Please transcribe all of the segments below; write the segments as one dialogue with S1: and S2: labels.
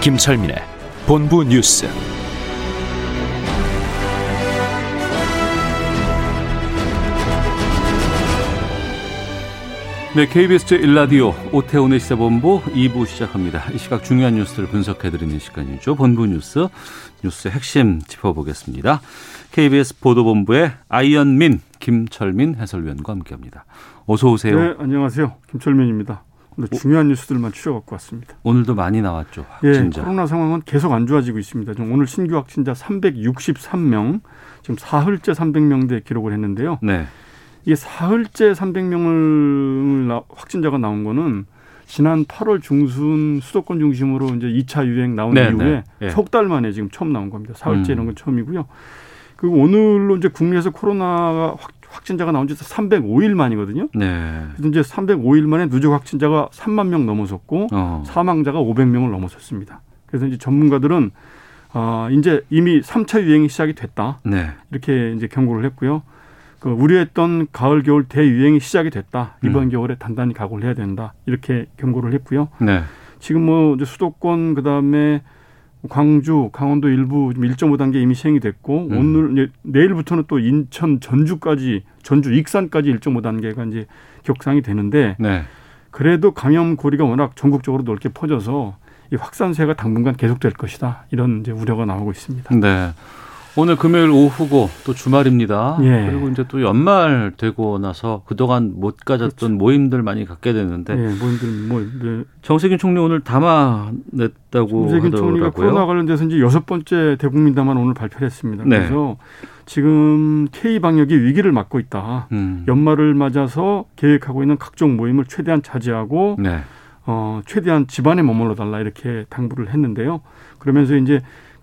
S1: 김철민의 본부 뉴스.
S2: 네, KBS 제1라디오 오태훈의 시사본부 2부 시작합니다. 이 시각 중요한 뉴스를 분석해드리는 시간이죠. 본부 뉴스, 뉴스의 핵심 짚어보겠습니다. KBS 보도본부의 아이언민, 김철민 해설위원과 함께합니다. 어서 오세요.
S3: 네, 안녕하세요. 김철민입니다. 오늘 중요한 뉴스들만 추려갖고 왔습니다.
S2: 오늘도 많이 나왔죠.
S3: 예,
S2: 확진자.
S3: 코로나 상황은 계속 안 좋아지고 있습니다. 지금 오늘 신규 확진자 363명, 지금 사흘째 300명대 기록을 했는데요.
S2: 네.
S3: 이게 사흘째 300명을 확진자가 나온 거는 지난 8월 중순 수도권 중심으로 이제 2차 유행 나온
S2: 네,
S3: 이후에
S2: 네. 예.
S3: 석달 만에 지금 처음 나온 겁니다. 사흘째
S2: 음.
S3: 이런 건 처음이고요. 그리고 오늘로 이제 국내에서 코로나가 확, 확진자가 나온 지 305일 만이거든요.
S2: 네.
S3: 그래서 이제 305일 만에 누적 확진자가 3만 명 넘어섰고
S2: 어.
S3: 사망자가 500명을 넘어섰습니다. 그래서 이제 전문가들은 아, 이제 이미 3차 유행이 시작이 됐다.
S2: 네.
S3: 이렇게 이제 경고를 했고요. 그 우려했던 가을 겨울 대유행이 시작이 됐다. 이번
S2: 음.
S3: 겨울에 단단히 각오를 해야 된다. 이렇게 경고를 했고요.
S2: 네.
S3: 지금 뭐 이제 수도권 그다음에 광주, 강원도 일부 지금 1.5단계 이미 시행이 됐고
S2: 음.
S3: 오늘 내일부터는 또 인천, 전주까지 전주 익산까지 1.5단계가 이제 격상이 되는데
S2: 네.
S3: 그래도 감염 고리가 워낙 전국적으로 넓게 퍼져서 이 확산세가 당분간 계속될 것이다. 이런 이제 우려가 나오고 있습니다.
S2: 네. 오늘 금요일 오후고 또 주말입니다.
S3: 예.
S2: 그리고 이제 또 연말 되고 나서 그동안 못 가졌던
S3: 그렇죠.
S2: 모임들 많이 갖게 되는데
S3: 예, 뭐들 뭐 네.
S2: 정세균 총리 오늘 담아냈다고
S3: 총리가
S2: 하더라고요.
S3: 코로나 관련돼서 이제 여섯 번째 대국민 담화 오늘 발표를 했습니다.
S2: 네.
S3: 그래서 지금 K 방역이 위기를 맞고 있다.
S2: 음.
S3: 연말을 맞아서 계획하고 있는 각종 모임을 최대한 자제하고
S2: 네.
S3: 어, 최대한 집안에 머물러 달라 이렇게 당부를 했는데요. 그러면서 이제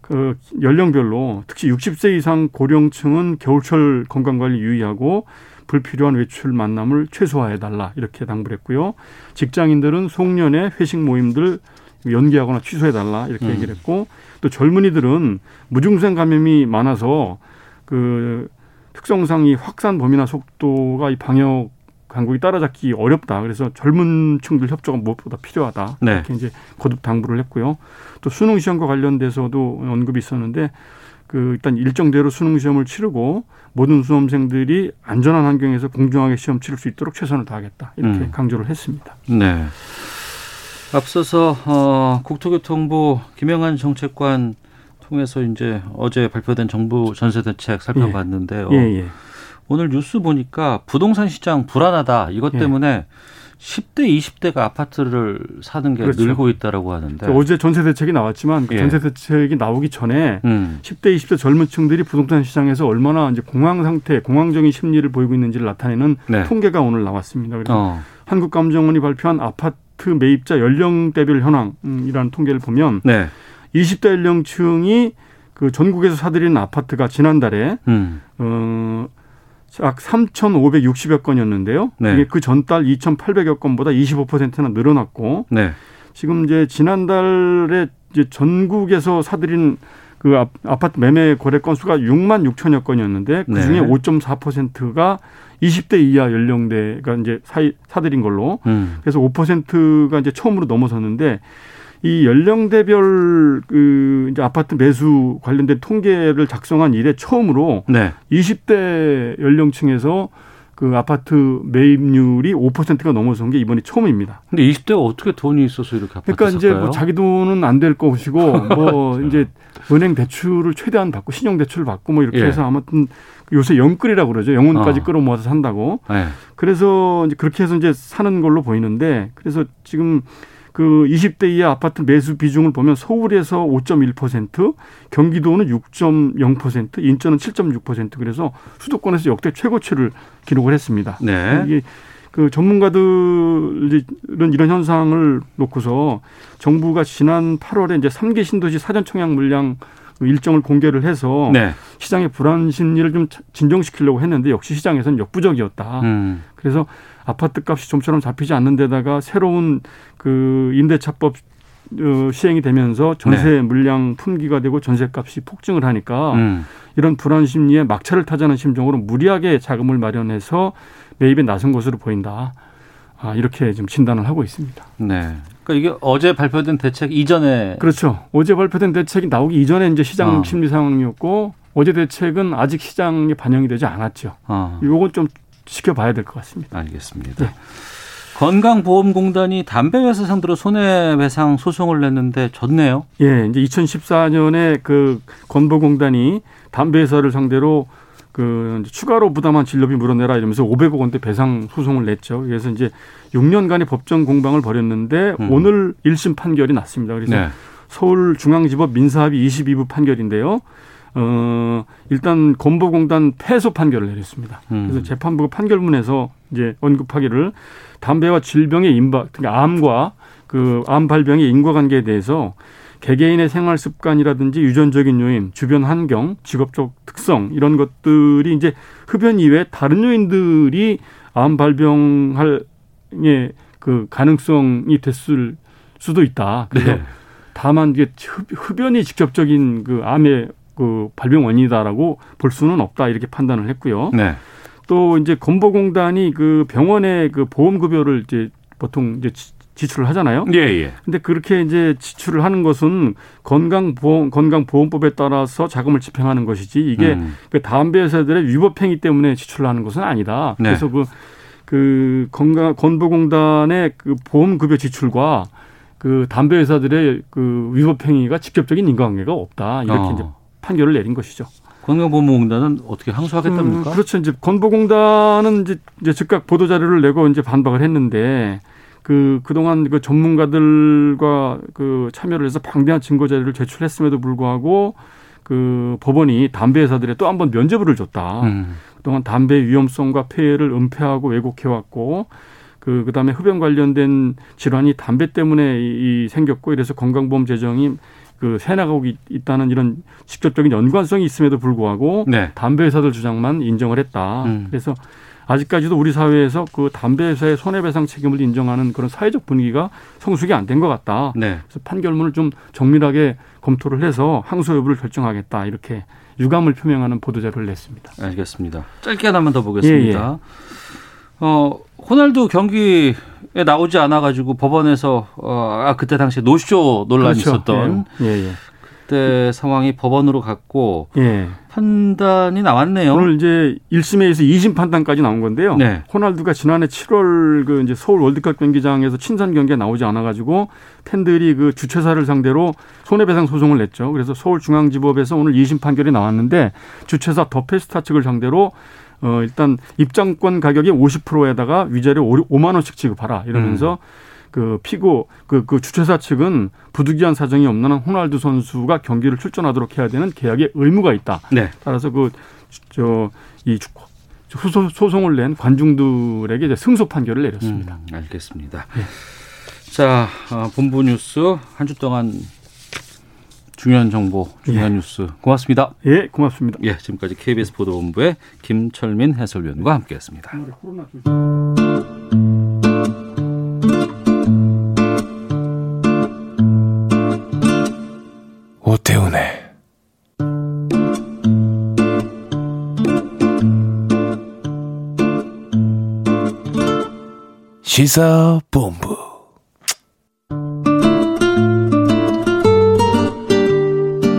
S3: 그 연령별로 특히 60세 이상 고령층은 겨울철 건강관리 유의하고 불필요한 외출 만남을 최소화해 달라 이렇게 당부를 했고요. 직장인들은 송년회 회식 모임들 연기하거나 취소해 달라 이렇게
S2: 음.
S3: 얘기를 했고 또 젊은이들은 무증상 감염이 많아서 그 특성상 이 확산 범위나 속도가 이 방역 당국이 따라잡기 어렵다. 그래서 젊은 층들 협조가 무엇보다 필요하다.
S2: 네.
S3: 이렇게 이제 거듭 당부를 했고요. 또 수능 시험과 관련돼서도 언급이 있었는데 그 일단 일정대로 수능 시험을 치르고 모든 수험생들이 안전한 환경에서 공정하게 시험 치를 수 있도록 최선을 다하겠다. 이렇게
S2: 음.
S3: 강조를 했습니다.
S2: 네. 앞서서 어, 국토교통부 김영한 정책관 통해서 이제 어제 발표된 정부 전세 대책 살펴봤는데요.
S3: 예, 예.
S2: 오늘 뉴스 보니까 부동산 시장 불안하다. 이것
S3: 예.
S2: 때문에 10대, 20대가 아파트를 사는 게
S3: 그렇죠.
S2: 늘고 있다라고 하는데.
S3: 어제 전세 대책이 나왔지만 그
S2: 예.
S3: 전세 대책이 나오기 전에
S2: 음.
S3: 10대, 20대 젊은 층들이 부동산 시장에서 얼마나 이제 공황 상태, 공황적인 심리를 보이고 있는지를 나타내는
S2: 네.
S3: 통계가 오늘 나왔습니다. 그래서
S2: 어.
S3: 한국감정원이 발표한 아파트 매입자 연령대별 현황이라는 통계를 보면
S2: 네.
S3: 20대 연령층이 그 전국에서 사들이는 아파트가 지난달에
S2: 음.
S3: 어, 약 3,560여 건이었는데요.
S2: 네.
S3: 이게 그 전달 2,800여 건보다 25%나 늘어났고
S2: 네.
S3: 지금 이제 지난달에 이제 전국에서 사들인 그 아- 아파트 매매 거래 건수가 6만 6천여 건이었는데 그 중에
S2: 네.
S3: 5.4%가 20대 이하 연령대가 이제 사이, 사들인 걸로
S2: 음.
S3: 그래서 5%가 이제 처음으로 넘어섰는데 이 연령대별 그 이제 아파트 매수 관련된 통계를 작성한 이래 처음으로
S2: 네.
S3: 20대 연령층에서 그 아파트 매입률이 5%가 넘어선 게 이번이 처음입니다.
S2: 근데 20대가 어떻게 돈이 있어서 이렇게 아파트
S3: 그러니까 이제? 뭐 자기 돈은 안 될 것이고 뭐 이제 은행 대출을 최대한 받고 신용 대출을 받고 뭐 이렇게
S2: 예.
S3: 해서 아무튼 요새 영끌이라고 그러죠. 영혼까지
S2: 어.
S3: 끌어모아서 산다고.
S2: 네.
S3: 그래서 이제 그렇게 해서 이제 사는 걸로 보이는데 그래서 지금 그 20대 이하 아파트 매수 비중을 보면 서울에서 5.1%, 경기도는 6.0%, 인천은 7.6% 그래서 수도권에서 역대 최고치를 기록을 했습니다.
S2: 네.
S3: 이게 그 전문가들은 이런 현상을 놓고서 정부가 지난 8월에 이제 3개 신도시 사전 청약 물량 일정을 공개를 해서
S2: 네.
S3: 시장의 불안 심리를 좀 진정시키려고 했는데 역시 시장에서는 역부족이었다.
S2: 음.
S3: 그래서 아파트 값이 좀처럼 잡히지 않는 데다가 새로운 그 임대차법 어, 시행이 되면서 전세
S2: 네.
S3: 물량 품기가 되고 전세 값이 폭증을 하니까
S2: 음.
S3: 이런 불안 심리에 막차를 타자는 심정으로 무리하게 자금을 마련해서 매입에 나선 것으로 보인다. 아, 이렇게 좀 진단을 하고 있습니다.
S2: 네. 그러니까 이게 어제 발표된 대책 이전에
S3: 그렇죠. 어제 발표된 대책이 나오기 이전에 이제 시장
S2: 어.
S3: 심리 상황이었고 어제 대책은 아직 시장에 반영이 되지 않았죠.
S2: 어,
S3: 이건 좀 지켜봐야 될 것 같습니다.
S2: 알겠습니다.
S3: 네.
S2: 건강보험공단이 담배 회사 상대로 손해배상 소송을 냈는데 졌네요.
S3: 예, 이제 2014년에 그 건보공단이 담배 회사를 상대로 그 추가로 부담한 진료비 물어내라 이러면서 500억 원대 배상 소송을 냈죠. 그래서 이제 6년간의 법정 공방을 벌였는데
S2: 음.
S3: 오늘 1심 판결이 났습니다. 그래서
S2: 네.
S3: 서울중앙지법 민사합의 22부 판결인데요. 어, 일단 건보공단 패소 판결을 내렸습니다.
S2: 음.
S3: 그래서 재판부가 판결문에서 이제 언급하기를 담배와 질병의 임박, 그러니까 암과 그 암 발병의 인과관계에 대해서 개개인의 생활 습관이라든지 유전적인 요인, 주변 환경, 직업적 특성 이런 것들이 이제 흡연 이외에 다른 요인들이 암 발병할 예, 그 가능성이 됐을 수도 있다. 그래서
S2: 네.
S3: 다만 이게 흡- 흡연이 직접적인 그 암의 그 발병 원인이다라고 볼 수는 없다 이렇게 판단을 했고요.
S2: 네.
S3: 또 이제 건보공단이 그 병원에 그 보험 급여를 이제 보통 이제 지- 지출을 하잖아요.
S2: 예, 예.
S3: 근데 그렇게 이제 지출을 하는 것은 건강보험 건강보험법에 따라서 자금을 집행하는 것이지 이게
S2: 음.
S3: 그 담배 회사들의 위법 행위 때문에 지출을 하는 것은 아니다.
S2: 네.
S3: 그래서 그, 그 건강 건보공단의 그 보험 급여 지출과 그 담배 회사들의 그 위법 행위가 직접적인 인과관계가 없다. 이렇게
S2: 어.
S3: 이제 판결을 내린 것이죠.
S2: 건강보험공단은 어떻게 항소하겠답니까?
S3: 음, 그렇죠. 이제 건보공단은 이제, 이제 즉각 보도 자료를 내고 이제 반박을 했는데 그 그동안 그 전문가들과 그 참여를 해서 방대한 증거 자료를 제출했음에도 불구하고 그 법원이 담배 회사들에 또 한 번 면죄부를 줬다.
S2: 음.
S3: 그동안 담배 위험성과 폐해를 은폐하고 왜곡해 왔고 그 그다음에 흡연 관련된 질환이 담배 때문에 이, 이 생겼고 이래서 건강보험 재정이 그 새나가고 있- 있다는 이런 직접적인 연관성이 있음에도 불구하고
S2: 네.
S3: 담배 회사들 주장만 인정을 했다.
S2: 음.
S3: 그래서 아직까지도 우리 사회에서 그 담배 회사의 손해배상 책임을 인정하는 그런 사회적 분위기가 성숙이 안 된 것 같다.
S2: 네.
S3: 그래서 판결문을 좀 정밀하게 검토를 해서 항소 여부를 결정하겠다. 이렇게 유감을 표명하는 보도 자료를 냈습니다.
S2: 알겠습니다. 짧게 하나만 더 보겠습니다.
S3: 예,
S2: 어, 호날두 경기에 나오지 않아 가지고 법원에서 어, 아 그때 당시에 노쇼 논란이 있었던
S3: 예, 예.
S2: 그때 상황이 법원으로 갔고
S3: 예. 예.
S2: 판단이 나왔네요.
S3: 오늘 이제 1심에서 2심 판단까지 나온 건데요.
S2: 네.
S3: 호날두가 지난해 7월 그 이제 서울 월드컵 경기장에서 친선 경기에 나오지 않아 가지고 팬들이 그 주최사를 상대로 손해배상 소송을 냈죠. 그래서 서울중앙지법에서 오늘 2심 판결이 나왔는데 주최사 더 페스타 측을 상대로 어 일단 입장권 가격의 50%에다가 위자료 5만 원씩 지급하라 이러면서 그 피고 그, 그 주최사 측은 부득이한 사정이 없는 한 호날두 선수가 경기를 출전하도록 해야 되는 계약의 의무가 있다.
S2: 네.
S3: 따라서 그 그저이 소송을 낸 관중들에게 이제 승소 판결을 내렸습니다.
S2: 음, 알겠습니다. 자, 어, 본부 뉴스 한 주 동안 중요한 정보, 중요한
S3: 예.
S2: 뉴스 고맙습니다.
S3: 예, 고맙습니다.
S2: 예, 지금까지 KBS 보도본부의 김철민 해설위원과 함께했습니다.
S4: 오태훈의 시사본부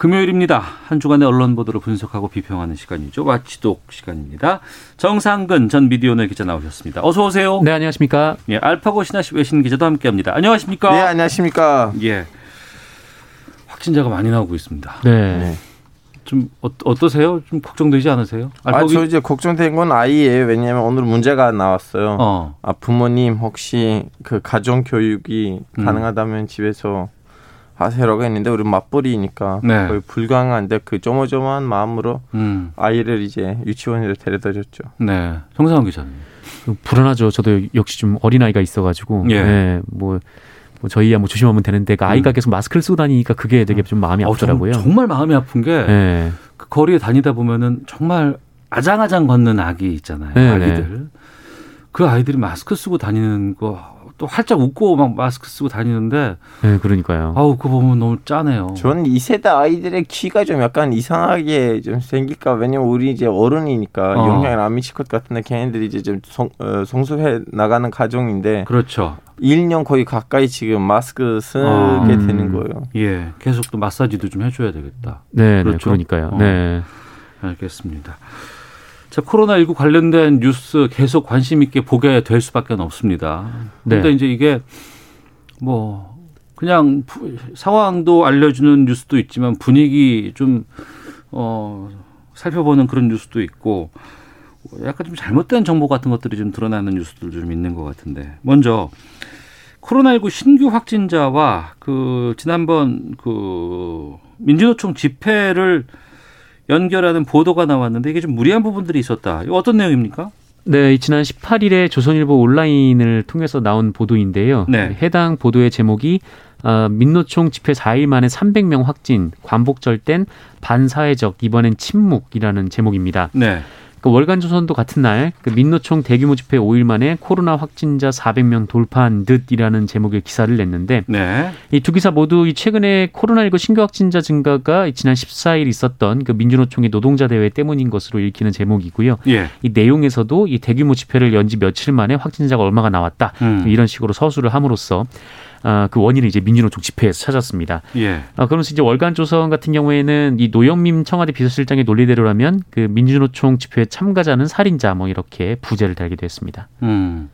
S2: 금요일입니다. 한 주간의 언론 보도를 분석하고 비평하는 시간이죠. 와치독 시간입니다. 정상근 전 미디어널 기자 나오셨습니다. 어서 오세요.
S5: 네, 안녕하십니까?
S2: 예, 알파고 신하시 외신 기자도 함께합니다. 안녕하십니까?
S6: 네, 안녕하십니까.
S2: 예. 확진자가 많이 나오고 있습니다.
S5: 네.
S2: 좀 어, 어떠세요? 좀 걱정되지 않으세요?
S6: 아,
S2: 알파고
S6: 저 이제 걱정된 건 아이예요. 왜냐하면 오늘 문제가 나왔어요.
S2: 어.
S6: 아, 부모님 혹시 그 가정 교육이
S2: 음.
S6: 가능하다면 집에서 하세요라고 했는데 우리 맞벌이니까
S2: 네.
S6: 거의 불가능한데 그 조모조모한 마음으로
S2: 음.
S6: 아이를 이제 유치원으로 데려다줬죠.
S2: 네. 정상훈 기자님.
S5: 좀 불안하죠. 저도 역시 좀 어린 아이가 있어가지고.
S2: 예.
S5: 네, 뭐, 뭐 저희야 뭐 조심하면 되는데 그 아이가
S2: 음.
S5: 계속 마스크를 쓰고 다니니까 그게 되게 좀 마음이
S2: 어,
S5: 아프더라고요.
S2: 정, 정말 마음이 아픈 게
S5: 네.
S2: 그 거리에 다니다 보면은 정말 아장아장 걷는 아기 있잖아요.
S5: 네,
S2: 아기들. 그 아이들이 마스크 쓰고 다니는 거 또 활짝 웃고 막 마스크 쓰고 다니는데
S5: 네, 그러니까요.
S2: 아우 그거 보면 너무 짜네요.
S6: 저는 이 세대 아이들의 키가 좀 약간 이상하게 좀 생길까 왜냐면 우리 이제 어른이니까
S2: 어.
S6: 영향을 안 미칠 것 같은데 걔네들이 이제 좀 성, 어, 성숙해 나가는 가정인데
S2: 그렇죠.
S6: 1년 거의 가까이 지금 마스크 쓰게
S2: 어.
S6: 되는 거예요.
S2: 예. 계속 또 마사지도 좀 해줘야 되겠다.
S5: 네,
S2: 그렇죠.
S5: 네, 그러니까요.
S2: 어.
S5: 네.
S2: 알겠습니다. 자, 코로나19 관련된 뉴스 계속 관심 있게 보게 될 수밖에 없습니다. 근데
S5: 네.
S2: 이제 이게 뭐 그냥 부- 상황도 알려주는 뉴스도 있지만 분위기 좀 어, 살펴보는 그런 뉴스도 있고 약간 좀 잘못된 정보 같은 것들이 좀 드러나는 뉴스들도 좀 있는 것 같은데 먼저 코로나19 신규 확진자와 그 지난번 그 민주노총 집회를 연결하는 보도가 나왔는데 이게 좀 무리한 부분들이 있었다. 어떤 내용입니까?
S5: 네, 이 지난 18일에 조선일보 온라인을 통해서 나온 보도인데요.
S2: 네.
S5: 해당 보도의 제목이 어, 민노총 집회 4일 만에 300명 확진, 관복절된 반사회적, 이번엔 침묵이라는 제목입니다.
S2: 네.
S5: 그 월간 조선도 같은 날 그 민노총 대규모 집회 5일 만에 코로나 확진자 400명 돌파한 듯이라는 제목의 기사를 냈는데
S2: 네.
S5: 이두 기사 모두 이 최근에 코로나19 신규 확진자 증가가 지난 14일 있었던 그 민주노총의 노동자 대회 때문인 것으로 읽히는 제목이고요.
S2: 예.
S5: 이 내용에서도 이 대규모 집회를 연지 며칠 만에 확진자가 얼마가 나왔다.
S2: 음.
S5: 이런 식으로 서술을 함으로써 아, 그 원인을 이제 민주노총 집회에서 찾았습니다.
S2: 예.
S5: 아, 그러면서 이제 월간 조선 같은 경우에는 이 노영민 청와대 비서실장의 논리대로라면 그 민주노총 집회 참가자는 살인자 뭐 이렇게 부제를 달기도 했습니다.
S2: 음.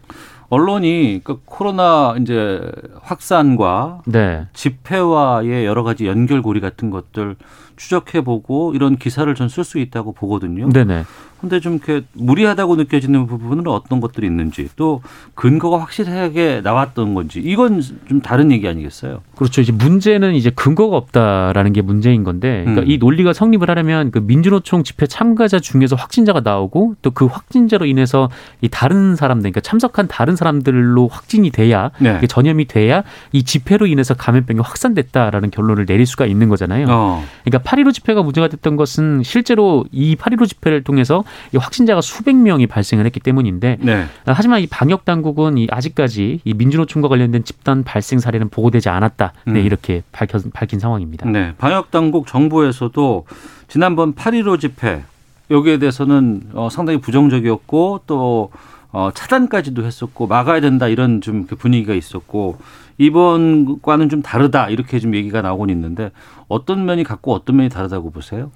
S2: 언론이 그 코로나 이제 확산과
S5: 네.
S2: 집회와의 여러 가지 연결고리 같은 것들 추적해 보고 이런 기사를 전 쓸 수 있다고 보거든요.
S5: 네네.
S2: 근데 좀 이렇게 무리하다고 느껴지는 부분은 어떤 것들이 있는지 또 근거가 확실하게 나왔던 건지 이건 좀 다른 얘기 아니겠어요?
S5: 그렇죠. 이제 문제는 이제 근거가 없다라는 게 문제인 건데, 그러니까
S2: 음.
S5: 이 논리가 성립을 하려면 그 민주노총 집회 참가자 중에서 확진자가 나오고 또 그 확진자로 인해서 이 다른 사람들, 그러니까 참석한 다른 사람들로 확진이 돼야
S2: 네.
S5: 전염이 돼야 이 집회로 인해서 감염병이 확산됐다라는 결론을 내릴 수가 있는 거잖아요.
S2: 어.
S5: 그러니까 8.15 집회가 문제가 됐던 것은 실제로 이 8.15 집회를 통해서 이 확진자가 수백 명이 발생을 했기 때문인데
S2: 네.
S5: 하지만 이 방역 당국은 이 아직까지 이 민주노총과 관련된 집단 발생 사례는 보고되지 않았다. 네,
S2: 음.
S5: 이렇게 밝혀, 밝힌 상황입니다.
S2: 네. 방역 당국 정부에서도 지난번 8.15 집회 여기에 대해서는 어, 상당히 부정적이었고 또 어, 차단까지도 했었고 막아야 된다 이런 좀그 분위기가 있었고 이번과는 좀 다르다 이렇게 좀 얘기가 나오곤 있는데 어떤 면이 같고 어떤 면이 다르다고 보세요?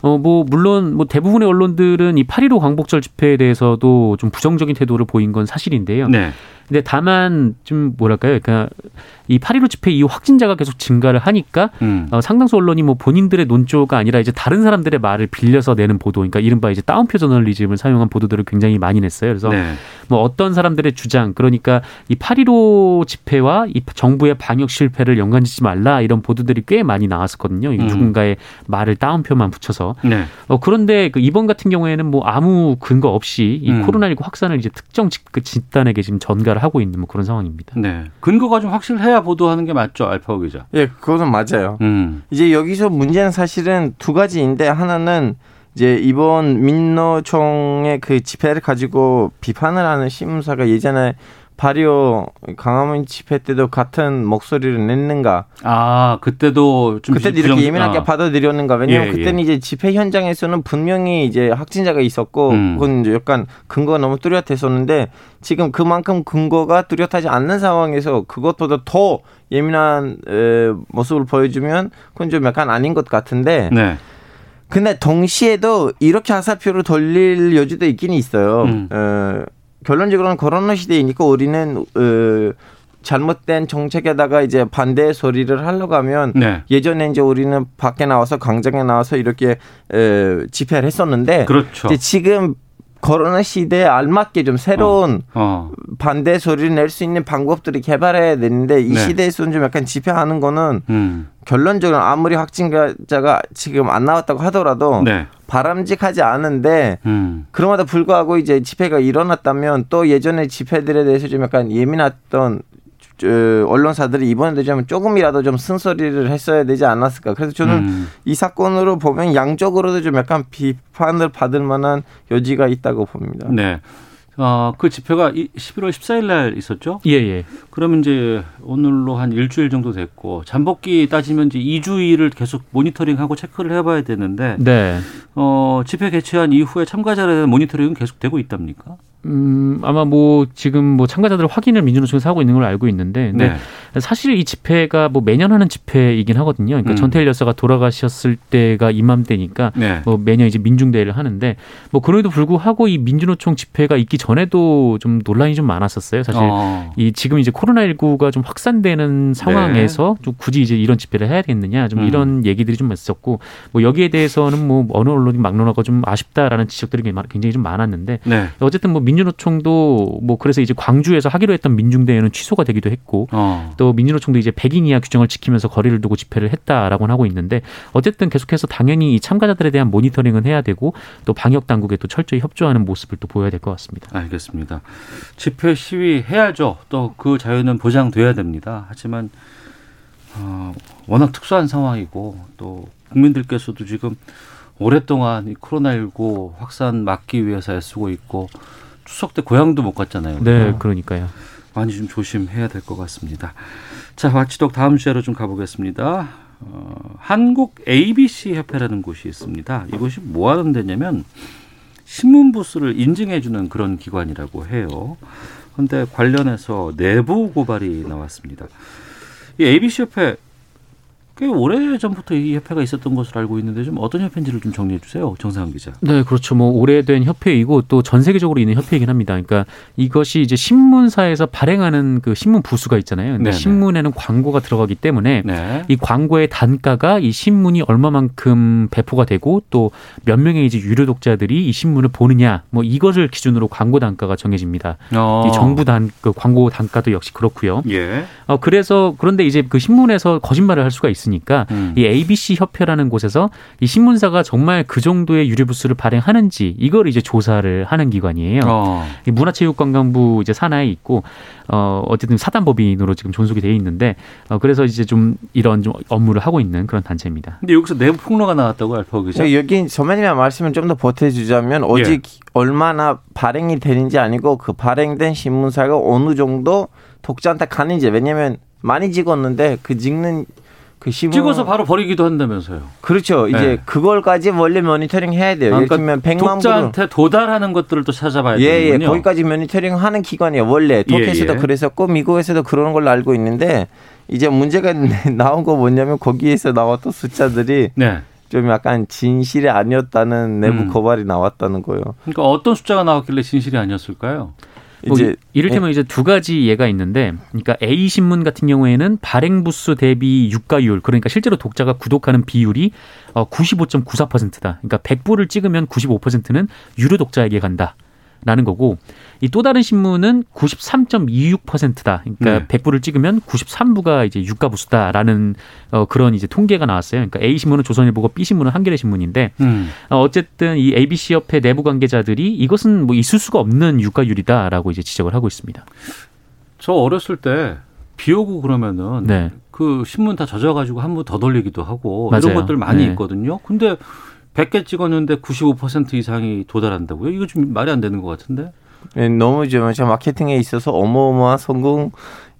S5: 어, 뭐, 물론, 뭐, 대부분의 언론들은 이 8.15 광복절 집회에 대해서도 좀 부정적인 태도를 보인 건 사실인데요.
S2: 네.
S5: 근데 다만, 좀, 뭐랄까요. 그러니까 이 8.15 집회 이후 확진자가 계속 증가를 하니까
S2: 음.
S5: 어, 상당수 언론이 뭐 본인들의 논조가 아니라 이제 다른 사람들의 말을 빌려서 내는 보도, 그러니까 이른바 이제 다운표 저널리즘을 사용한 보도들을 굉장히 많이 냈어요. 그래서
S2: 네.
S5: 뭐 어떤 사람들의 주장, 그러니까 이 8.15 집회와 이 정부의 방역 실패를 연관짓지 말라 이런 보도들이 꽤 많이 나왔었거든요. 이
S2: 음.
S5: 누군가의 말을 따옴표만 붙여서.
S2: 네.
S5: 어, 그런데 그 이번 같은 경우에는 뭐 아무 근거 없이 이
S2: 음.
S5: 코로나19 확산을 이제 특정 집, 그 집단에게 지금 전가를 하고 있는 뭐 그런 상황입니다.
S2: 네. 근거가 좀 확실 해야 보도하는 게 맞죠, 알파고 기자.
S6: 예, 그거는 맞아요.
S2: 음.
S6: 이제 여기서 문제는 사실은 두 가지인데 하나는 이제 이번 민노총의 그 집회를 가지고 비판을 하는 신문사가 예전에 발효 강화문 집회 때도 같은 목소리를 냈는가?
S2: 아 그때도 좀 부정-
S6: 이렇게 예민하게
S2: 아.
S6: 받아들였는가? 왜냐하면
S2: 예,
S6: 그때는 이제 집회 현장에서는 분명히 이제 확진자가 있었고
S2: 음.
S6: 그건 이제 약간 근거가 너무 뚜렷했었는데 지금 그만큼 근거가 뚜렷하지 않는 상황에서 그것보다 더 예민한 에, 모습을 보여주면 그건 좀 약간 아닌 것 같은데
S2: 네.
S6: 근데 동시에도 이렇게 화살표를 돌릴 여지도 있긴 있어요.
S2: 음.
S6: 어, 결론적으로는 코로나 시대이니까 우리는 어, 잘못된 정책에다가 이제 반대 소리를 하려고 하면
S2: 네.
S6: 예전에 이제 우리는 밖에 나와서 광장에 나와서 이렇게 에, 집회를 했었는데
S2: 그렇죠.
S6: 이제 지금 코로나 시대에 알맞게 좀 새로운
S2: 어.
S6: 반대 소리를 낼 수 있는 방법들이 개발해야 되는데 이
S2: 네.
S6: 시대에서는 좀 약간 집회하는 거는
S2: 음.
S6: 결론적으로 아무리 확진자가 지금 안 나왔다고 하더라도
S2: 네.
S6: 바람직하지 않은데
S2: 음.
S6: 그럼에도 불구하고 이제 집회가 일어났다면 또 예전에 집회들에 대해서 좀 약간 예민했던 저, 언론사들이 이번에도 좀 조금이라도 좀 쓴소리를 했어야 되지 않았을까. 그래서 저는
S2: 음.
S6: 이 사건으로 보면 양쪽으로도 좀 약간 비판을 받을 만한 여지가 있다고 봅니다.
S2: 네. 어, 그 집회가 이- 11월 14일 날 있었죠?
S5: 예, 예.
S2: 그러면 이제 오늘로 한 일주일 정도 됐고 잠복기 따지면 이제 2주일을 계속 모니터링하고 체크를 해봐야 되는데
S5: 네.
S2: 어, 집회 개최한 이후에 참가자에 대한 모니터링은 계속 되고 있답니까?
S5: 음, 아마 뭐 지금 뭐 참가자들 확인을 민주노 총에서 하고 있는 걸로 알고 있는데 근데
S2: 네.
S5: 사실 이 집회가 뭐 매년 하는 집회이긴 하거든요. 그러니까
S2: 음.
S5: 전태일 여사가 돌아가셨을 때가 이맘때니까
S2: 네.
S5: 뭐 매년 이제 민중대회를 하는데 뭐 그럼에도 불구하고 이 민주노총 집회가 있기 전에도 좀 논란이 좀 많았었어요. 사실
S2: 어.
S5: 이 지금 이제 코로나19가 좀 확산되는 상황에서 좀 굳이 이제 이런 집회를 해야 되겠느냐 좀
S2: 네. 음.
S5: 이런 얘기들이 좀 있었고 뭐 여기에 대해서는 뭐 어느 언론이 막론하고 좀 아쉽다라는 지적들이 굉장히 좀 많았는데
S2: 네.
S5: 어쨌든 뭐 민주노총도 뭐 그래서 이제 광주에서 하기로 했던 민중대회는 취소가 되기도 했고
S2: 어.
S5: 또 민주노총도 이제 100인 이하 규정을 지키면서 거리를 두고 집회를 했다라고는 하고 있는데 어쨌든 계속해서 당연히 이 참가자들에 대한 모니터링은 해야 되고 또 방역 당국에 또 철저히 협조하는 모습을 또 보여야 될 것 같습니다.
S2: 알겠습니다. 집회 시위 해야죠. 또 그 자유는 보장돼야 됩니다. 하지만 어, 워낙 특수한 상황이고 또 국민들께서도 지금 오랫동안 이 코로나19 확산 막기 위해서 애쓰고 있고 추석 때 고향도 못 갔잖아요.
S5: 네, 그러니까요.
S2: 많이 좀 조심해야 될 것 같습니다. 자, 와치독 다음 주제로 좀 가보겠습니다. 어, 한국 ABC 협회라는 곳이 있습니다. 이곳이 뭐 하는 데냐면 신문 부스를 인증해 주는 그런 기관이라고 해요. 그런데 관련해서 내부 고발이 나왔습니다. 이 ABC 협회 꽤 오래 전부터 이 협회가 있었던 것으로 알고 있는데 좀 어떤 협회인지를 좀 정리해 주세요, 정상훈 기자.
S5: 네, 그렇죠. 뭐 오래된 협회이고 또 전 세계적으로 있는 협회이긴 합니다. 그러니까 이것이 이제 신문사에서 발행하는 그 신문 부수가 있잖아요. 근데
S2: 네네.
S5: 신문에는 광고가 들어가기 때문에
S2: 네.
S5: 이 광고의 단가가 이 신문이 얼마만큼 배포가 되고 또 몇 명의 이제 유료 독자들이 이 신문을 보느냐 뭐 이것을 기준으로 광고 단가가 정해집니다.
S2: 어.
S5: 이 정부 단 그 광고 단가도 역시 그렇고요.
S2: 예.
S5: 어 그래서 그런데 이제 그 신문에서 거짓말을 할 수가 있 으니까
S2: 음.
S5: 이 ABC 협회라는 곳에서 이 신문사가 정말 그 정도의 유료 부수를 발행하는지 이걸 이제 조사를 하는 기관이에요.
S2: 어.
S5: 이 문화체육관광부 이제 산하에 있고 어 어쨌든 사단법인으로 지금 존속이 돼 있는데 어 그래서 이제 좀 이런 좀 업무를 하고 있는 그런 단체입니다.
S2: 근데 여기서 내부 폭로가 나왔다고 알파고 기자.
S6: 저 여기 선배님의 말씀을 좀 더 보태주자면 오직 얼마나 발행이 되는지 아니고 그 발행된 신문사가 어느 정도 독자한테 가는지 왜냐면 많이 찍었는데 그 찍는 그 신문
S2: 찍어서 바로 버리기도 한다면서요.
S6: 그렇죠 이제
S2: 네.
S6: 그걸까지 원래 모니터링 해야 돼요. 예를 들면 100만 부를
S2: 독자한테 도달하는 것들을 또 찾아봐야
S6: 예, 예,
S2: 되는군요.
S6: 거기까지 모니터링 하는 기관이에요. 원래 터키에서도
S2: 예.
S6: 그랬었고 미국에서도 그런 걸로 알고 있는데 이제 문제가 나온 거 뭐냐면 거기에서 나왔던 숫자들이
S2: 네.
S6: 좀 약간 진실이 아니었다는 내부
S2: 음.
S6: 고발이 나왔다는 거예요.
S2: 그러니까 어떤 숫자가 나왔길래 진실이 아니었을까요?
S5: 뭐
S6: 이제
S5: 이- 이를테면 이제 두 가지 예가 있는데, 그러니까 A 신문 같은 경우에는 발행 부수 대비 유가율, 그러니까 실제로 독자가 구독하는 비율이 어 95.94%다. 그러니까 100부를 찍으면 95%는 유료 독자에게 간다. 라는 거고 이 또 다른 신문은 93.26%다. 그러니까
S2: 네.
S5: 100부를 찍으면 93부가 이제 유가 부수다라는 어 그런 이제 통계가 나왔어요. 그러니까 A 신문은 조선일보고 B 신문은 한겨레 신문인데
S2: 음.
S5: 어, 어쨌든 이 ABC 협회 내부 관계자들이 이것은 뭐 있을 수가 없는 유가율이다라고 이제 지적을 하고 있습니다.
S2: 저 어렸을 때 비 오고 그러면은
S5: 네.
S2: 그 신문 다 젖어가지고 한 번 더 돌리기도 하고
S5: 맞아요.
S2: 이런 것들 많이
S5: 네.
S2: 있거든요. 근데 100개 찍었는데 95% 이상이 도달한다고요? 이거 좀 말이 안 되는 것 같은데.
S6: 네, 너무 좀 마케팅에 있어서 어마어마한 성공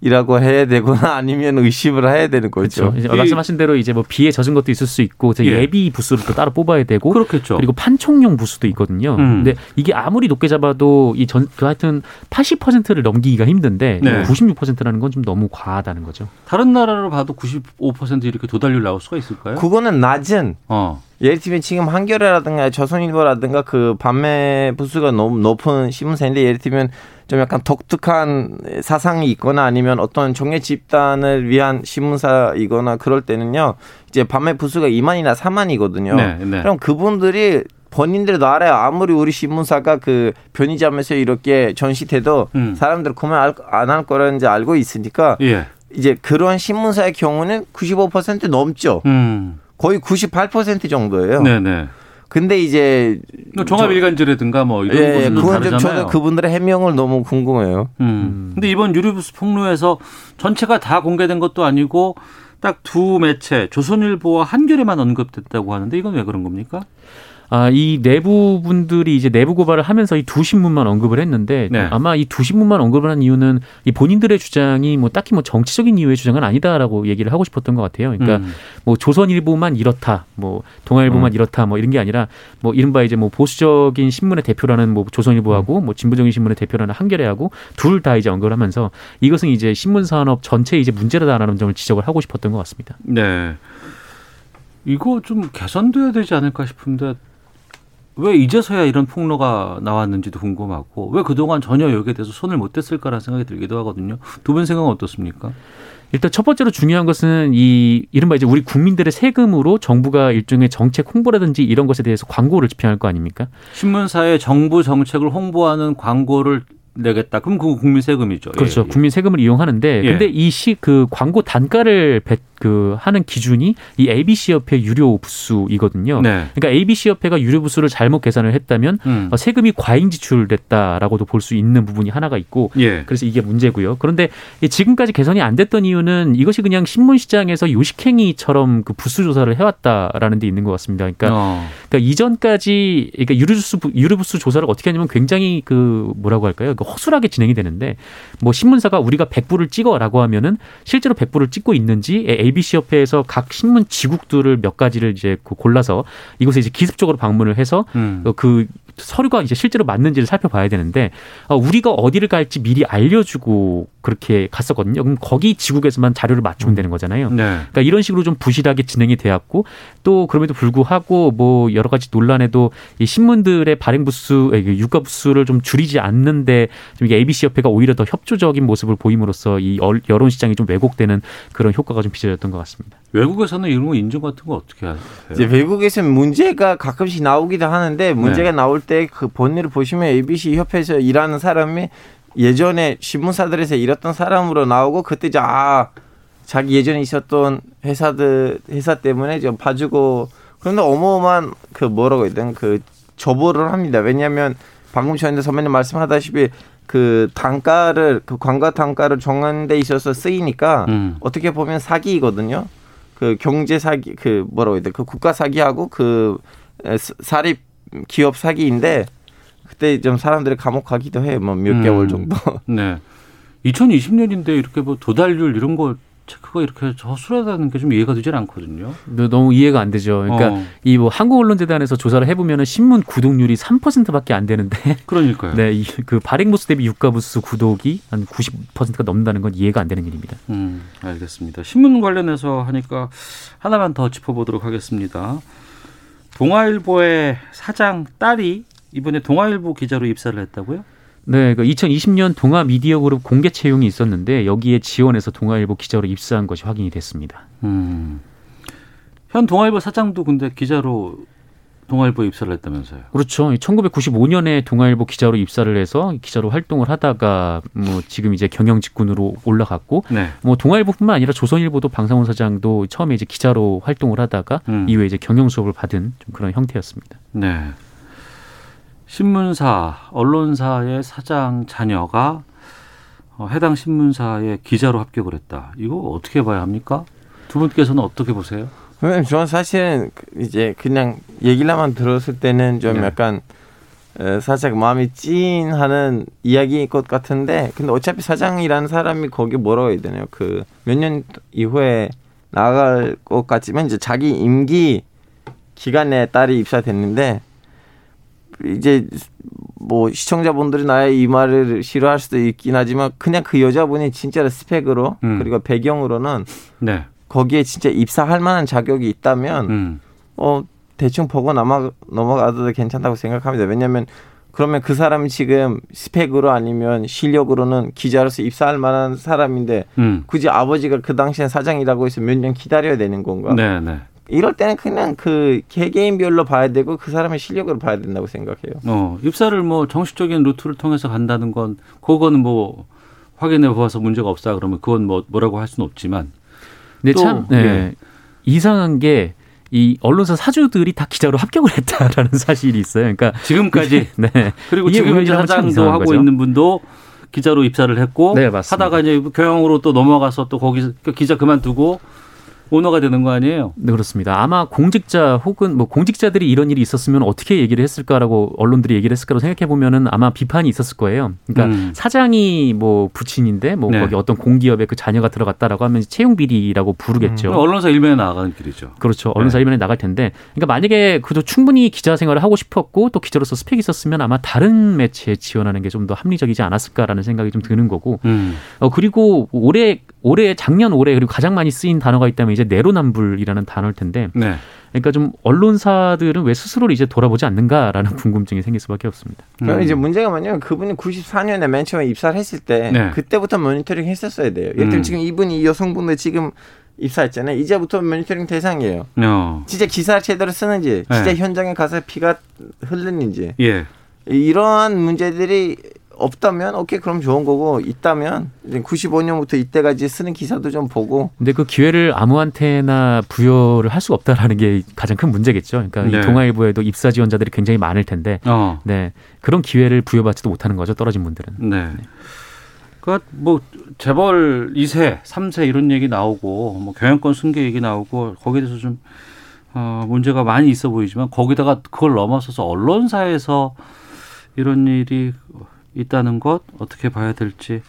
S6: 이라고 해야 되거나 아니면 의심을 해야 되는 거죠.
S5: 그렇죠. 이제 말씀하신 대로 이제 뭐 비에 젖은 것도 있을 수 있고
S2: 예.
S5: 예비 부수를 또 따로 뽑아야 되고
S2: 그렇겠죠.
S5: 그리고 판촉용 부수도 있거든요.
S2: 음.
S5: 근데 이게 아무리 높게 잡아도 이 전 그 하여튼 80%를 넘기기가 힘든데
S2: 네.
S5: 96%라는 건 좀 너무 과하다는 거죠.
S2: 다른 나라로 봐도 95% 이렇게 도달률 나올 수가 있을까요?
S6: 그거는 낮은
S2: 어.
S6: 예를 들면 지금 한겨레라든가 조선일보라든가 그 판매 부수가 너무 높은 신문사인데 예를 들면 좀 약간 독특한 사상이 있거나 아니면 어떤 종교 집단을 위한 신문사이거나 그럴 때는요 이제 판매 부수가 2만이나 4만이거든요.
S2: 네, 네.
S6: 그럼 그분들이 본인들도 알아요. 아무리 우리 신문사가 그 편의점에서 이렇게 전시돼도
S2: 음.
S6: 사람들 구매 안할 거라는지 알고 있으니까
S2: 예.
S6: 이제 그런 신문사의 경우는 95% 넘죠.
S2: 음.
S6: 거의 98% 정도예요.
S2: 네, 네.
S6: 근데 이제
S2: 종합 일간지라든가 뭐 이런
S6: 예,
S2: 곳은 좀
S6: 그건 좀
S2: 다르잖아요.
S6: 저는 그분들의 해명을 너무 궁금해요.
S2: 음. 근데 이번 유리부스 폭로에서 전체가 다 공개된 것도 아니고 딱 두 매체 조선일보와 한겨레만 언급됐다고 하는데 이건 왜 그런 겁니까?
S5: 아, 이 내부 분들이 이제 내부 고발을 하면서 이 두 신문만 언급을 했는데
S2: 네.
S5: 아마 이 두 신문만 언급을 한 이유는 이 본인들의 주장이 뭐 딱히 뭐 정치적인 이유의 주장은 아니다라고 얘기를 하고 싶었던 것 같아요. 그러니까
S2: 음.
S5: 뭐 조선일보만 이렇다, 뭐 동아일보만 이렇다, 뭐 이런 게 아니라 뭐 이른바 이제 뭐 보수적인 신문의 대표라는 뭐 조선일보하고 뭐 진보적인 신문의 대표라는 한겨레하고 둘 다 이제 언급을 하면서 이것은 이제 신문 산업 전체에 이제 문제다라는 점을 지적을 하고 싶었던 것 같습니다.
S2: 네. 이거 좀 개선돼야 되지 않을까 싶은데 왜 이제서야 이런 폭로가 나왔는지도 궁금하고 왜 그동안 전혀 여기에 대해서 손을 못 댔을까라는 생각이 들기도 하거든요. 두 분 생각은 어떻습니까?
S5: 일단 첫 번째로 중요한 것은 이 이른바 이제 우리 국민들의 세금으로 정부가 일종의 정책 홍보라든지 이런 것에 대해서 광고를 집행할 거 아닙니까?
S2: 신문사에 정부 정책을 홍보하는 광고를 내겠다. 그럼 그거 국민 세금이죠.
S5: 그렇죠.
S2: 예, 예.
S5: 국민 세금을 이용하는데
S2: 예.
S5: 근데 이 시 그 광고 단가를 배, 그 하는 기준이 이 ABC 협회 유료 부수이거든요.
S2: 네.
S5: 그러니까 ABC 협회가 유료 부수를 잘못 계산을 했다면
S2: 음.
S5: 어, 세금이 과잉 지출됐다라고도 볼 수 있는 부분이 하나가 있고
S2: 예.
S5: 그래서 이게 문제고요. 그런데 이 지금까지 개선이 안 됐던 이유는 이것이 그냥 신문 시장에서 요식행위처럼 그 부수 조사를 해왔다라는 데 있는 것 같습니다. 그러니까,
S2: 어.
S5: 그러니까 이전까지 그러니까 유료부수 유료부수 조사를 어떻게 하냐면 굉장히 그 뭐라고 할까요? 그 허술하게 진행이 되는데 뭐 신문사가 우리가 100부를 찍어라고 하면은 실제로 100부를 찍고 있는지 ABC 협회에서 각 신문 지국들을 몇 가지를 이제 그 골라서 이곳에 이제 기습적으로 방문을 해서
S2: 음.
S5: 어, 그 서류가 이제 실제로 맞는지를 살펴봐야 되는데 어, 우리가 어디를 갈지 미리 알려주고 그렇게 갔었거든요. 그럼 거기 지국에서만 자료를 맞추면 되는 거잖아요.
S2: 네.
S5: 그러니까 이런 식으로 좀 부실하게 진행이 되었고 또 그럼에도 불구하고 뭐 여러 가지 논란에도 이 신문들의 발행 부수, 에, 그 유가 부수를 좀 줄이지 않는데 좀 이게 ABC 협회가 오히려 더 협조적인 모습을 보임으로써 이 얼- 여론 시장이 좀 왜곡되는 그런 효과가 좀 빚어졌던 것 같습니다.
S2: 외국에서는 이런 거 인증 같은 거 어떻게 하세요?
S6: 이제 외국에서는 문제가 가끔씩 나오기도 하는데 문제가
S2: 네.
S6: 나올 때 그 본일을 보시면 ABC 협회에서 일하는 사람이 예전에 신문사들에서 일했던 사람으로 나오고 그때 이제 아 자기 예전에 있었던 회사들 회사 때문에 좀 봐주고 그런데 어마어마한 그 뭐라고 해야 되나 그 저보를 합니다. 왜냐하면 방금 전에 선배님 말씀하다시피 그 단가를 그 광고 단가를 정하는 데 있어서 쓰이니까
S2: 음.
S6: 어떻게 보면 사기이거든요. 그 경제 사기 그 뭐라고 해야 돼? 그 국가 사기하고 그 사립 기업 사기인데 그때 좀 사람들이 감옥 가기도 해요. 뭐몇
S2: 음.
S6: 개월 정도.
S2: 네. 2020년인데 이렇게 뭐 도달률 이런 거 체크가 이렇게 허술하다는 게 좀 이해가 되질 않거든요.
S5: 너무 이해가 안 되죠. 그러니까
S2: 어,
S5: 이뭐 한국언론재단에서 조사를 해보면은 신문 구독률이 3%밖에 안 되는데
S2: 그러니까요.
S5: 네, 이 그 발행 부수 대비 유가 부수 구독이 한 90%가 넘는다는 건 이해가 안 되는 일입니다.
S2: 음, 알겠습니다. 신문 관련해서 하니까 하나만 더 짚어보도록 하겠습니다. 동아일보의 사장 딸이 이번에 동아일보 기자로 입사를 했다고요?
S5: 네, 그 2020년 동아 미디어 그룹 공개 채용이 있었는데 여기에 지원해서 동아일보 기자로 입사한 것이 확인이 됐습니다.
S2: 음. 현 동아일보 사장도 근데 기자로 동아일보에 입사를 했다면서요?
S5: 그렇죠. 1995년에 동아일보 기자로 입사를 해서 기자로 활동을 하다가 뭐 지금 이제 경영 직군으로 올라갔고
S2: 네.
S5: 뭐 동아일보뿐만 아니라 조선일보도 방상훈 사장도 처음에 이제 기자로 활동을 하다가
S2: 음.
S5: 이후에 이제 경영 수업을 받은 좀 그런 형태였습니다.
S2: 네. 신문사, 언론사의 사장 자녀가 어, 해당 신문사의 기자로 합격을 했다. 이거 어떻게 봐야 합니까? 두 분께서는 어떻게 보세요?
S6: 왜냐면 저는 사실은 그 이제 그냥 얘기를만 들었을 때는 좀
S2: 네.
S6: 약간 에, 살짝 마음이 찐하는 이야기일 것 같은데 근데 어차피 사장이라는 사람이 거기 뭐라고 해야 되나요? 그 몇 년 이후에 나갈 것 같지만 이제 자기 임기 기간에 딸이 입사됐는데 이제 뭐 시청자분들이 나의 이 말을 싫어할 수도 있긴 하지만 그냥 그 여자분이 진짜로 스펙으로
S2: 음.
S6: 그리고 배경으로는
S2: 네.
S6: 거기에 진짜 입사할 만한 자격이 있다면
S2: 음.
S6: 어 대충 보고 넘어 넘어가도 괜찮다고 생각합니다. 왜냐하면 그러면 그 사람이 지금 스펙으로 아니면 실력으로는 기자로서 입사할 만한 사람인데
S2: 음.
S6: 굳이 아버지가 그 당시엔 사장이라고 해서 몇 년 기다려야 되는 건가?
S2: 네, 네.
S6: 이럴 때는 그냥 그 개개인별로 봐야 되고 그 사람의 실력으로 봐야 된다고 생각해요.
S2: 어, 입사를 뭐 정식적인 루트를 통해서 간다는 건 그거는 뭐 확인해 보아서 문제가 없다 그러면 그건 뭐 뭐라고 할 수는 없지만
S5: 근데
S2: 또,
S5: 참 네.
S2: 예.
S5: 이상한 게 이 언론사 사주들이 다 기자로 합격을 했다라는 사실이 있어요. 그러니까
S2: 지금까지
S5: 네.
S2: 그리고 지금
S5: 참
S2: 사장도 하고
S5: 거죠.
S2: 있는 분도 기자로 입사를 했고
S5: 네, 맞습니다.
S2: 하다가 이제 경영으로 또 넘어가서 또 거기 그 기자 그만두고 오너가 되는 거 아니에요?
S5: 네, 그렇습니다. 아마 공직자 혹은 뭐 공직자들이 이런 일이 있었으면 어떻게 얘기를 했을까라고 언론들이 얘기를 했을까라고 생각해 보면은 아마 비판이 있었을 거예요. 그러니까
S2: 음.
S5: 사장이 뭐 부친인데 뭐
S2: 네.
S5: 거기 어떤 공기업에 그 자녀가 들어갔다라고 하면 채용 비리라고 부르겠죠.
S2: 언론사 일면에 나가는 길이죠.
S5: 그렇죠. 언론사
S2: 네.
S5: 일면에 나갈 텐데, 그러니까 만약에 그도 충분히 기자 생활을 하고 싶었고 또 기자로서 스펙이 있었으면 아마 다른 매체에 지원하는 게 좀 더 합리적이지 않았을까라는 생각이 좀 드는 거고,
S2: 음.
S5: 어 그리고 올해 올해 작년 올해 그리고 가장 많이 쓰인 단어가 있다면 이제 내로남불이라는 단어일 텐데,
S2: 네.
S5: 그러니까 좀 언론사들은 왜 스스로를 이제 돌아보지 않는가라는 궁금증이 생길 수밖에 없습니다.
S6: 그럼
S2: 음.
S6: 이제 문제가 뭐냐면 그분이 94년에 맨 처음에 입사를 했을 때
S2: 네.
S6: 그때부터 모니터링 했었어야 돼요. 예를 들면
S2: 음.
S6: 지금 이분이 이 여성분들 지금 입사했잖아요. 이제부터 모니터링 대상이에요.
S2: 어.
S6: 진짜 기사 제대로 쓰는지, 진짜
S2: 네.
S6: 현장에 가서 피가 흐르는지
S2: 예.
S6: 이러한 문제들이 없다면 오케이 그럼 좋은 거고 있다면 이제 95년부터 이때까지 쓰는 기사도 좀 보고
S5: 근데 그 기회를 아무한테나 부여를 할 수가 없다라는 게 가장 큰 문제겠죠. 그러니까
S2: 네.
S5: 이 동아일보에도 입사 지원자들이 굉장히 많을 텐데,
S2: 어.
S5: 네 그런 기회를 부여받지도 못하는 거죠. 떨어진 분들은.
S2: 네. 그뭐 재벌 2세, 3세 이런 얘기 나오고 뭐 경영권 승계 얘기 나오고 거기에 대해서 좀 어, 문제가 많이 있어 보이지만 거기다가 그걸 넘어서서 언론사에서 이런 일이 있다는 것 어떻게 봐야 될지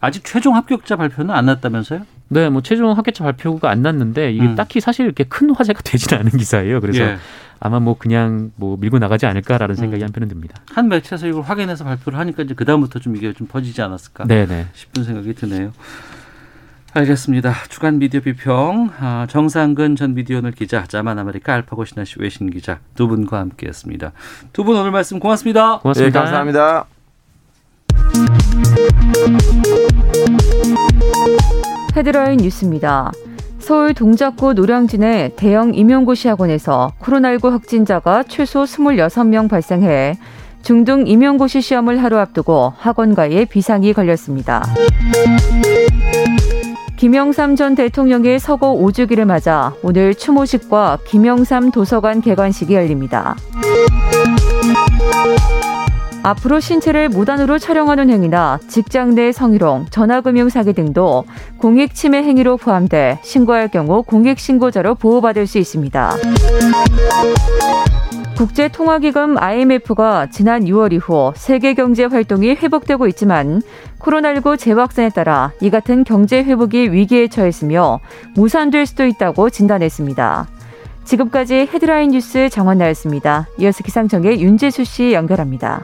S2: 아직 최종 합격자 발표는 안 났다면서요?
S5: 네, 뭐 최종 합격자 발표가 안 났는데 이게
S2: 음.
S5: 딱히 사실 이렇게 큰 화제가 되지는 않은 기사예요. 그래서
S2: 예.
S5: 아마 뭐 그냥 뭐 밀고 나가지 않을까라는 생각이
S2: 음.
S5: 한편은 듭니다.
S2: 한 매체에서 이걸 확인해서 발표를 하니까 이제 그 다음부터 좀 이게 좀 퍼지지 않았을까
S5: 네, 네.
S2: 싶은 생각이 드네요. 알겠습니다. 주간 미디어 비평 아, 정상근 전 미디어오늘 기자, 자만 아메리카 알파고 시나씨 외신 기자 두 분과 함께했습니다. 두 분 오늘 말씀 고맙습니다.
S5: 고맙습니다.
S6: 네, 감사합니다.
S7: 헤드라인 뉴스입니다. 서울 동작구 노량진의 대형 임용고시 학원에서 코로나19 확진자가 최소 26명 발생해 중등 임용고시 시험을 하루 앞두고 학원가에 비상이 걸렸습니다. 김영삼 전 대통령의 서거 5주기를 맞아 오늘 추모식과 김영삼 도서관 개관식이 열립니다. 앞으로 신체를 무단으로 촬영하는 행위나 직장 내 성희롱, 전화금융 사기 등도 공익 침해 행위로 포함돼 신고할 경우 공익 신고자로 보호받을 수 있습니다. 국제통화기금 IMF가 지난 6월 이후 세계 경제 활동이 회복되고 있지만 코로나19 재확산에 따라 이 같은 경제 회복이 위기에 처했으며 무산될 수도 있다고 진단했습니다. 지금까지 헤드라인 뉴스 정원나였습니다. 이어서 기상청의 윤재수 씨 연결합니다.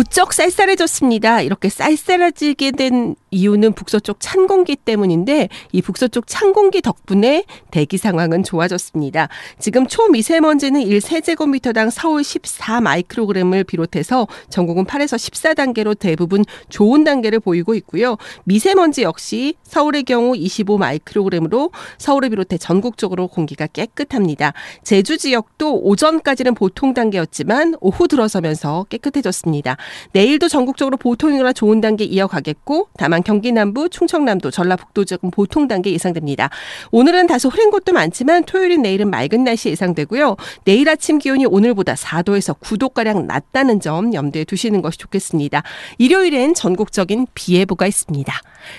S8: 부쩍 쌀쌀해졌습니다. 이렇게 쌀쌀해지게 된 이유는 북서쪽 찬 공기 때문인데 이 북서쪽 찬 공기 덕분에 대기 상황은 좋아졌습니다. 지금 초미세먼지는 1세제곱미터당 서울 14 마이크로그램을 비롯해서 전국은 8에서 14단계로 대부분 좋은 단계를 보이고 있고요. 미세먼지 역시 서울의 경우 25 마이크로그램으로 서울을 비롯해 전국적으로 공기가 깨끗합니다. 제주 지역도 오전까지는 보통 단계였지만 오후 들어서면서 깨끗해졌습니다. 내일도 전국적으로 보통이거나 좋은 단계 이어가겠고 다만 경기 남부, 충청남도, 전라북도 지역은 보통 단계 예상됩니다. 오늘은 다소 흐린 곳도 많지만 토요일인 내일은 맑은 날씨 예상되고요. 내일 아침 기온이 오늘보다 4도에서 9도가량 낮다는 점 염두에 두시는 것이 좋겠습니다. 일요일엔 전국적인 비 예보가 있습니다.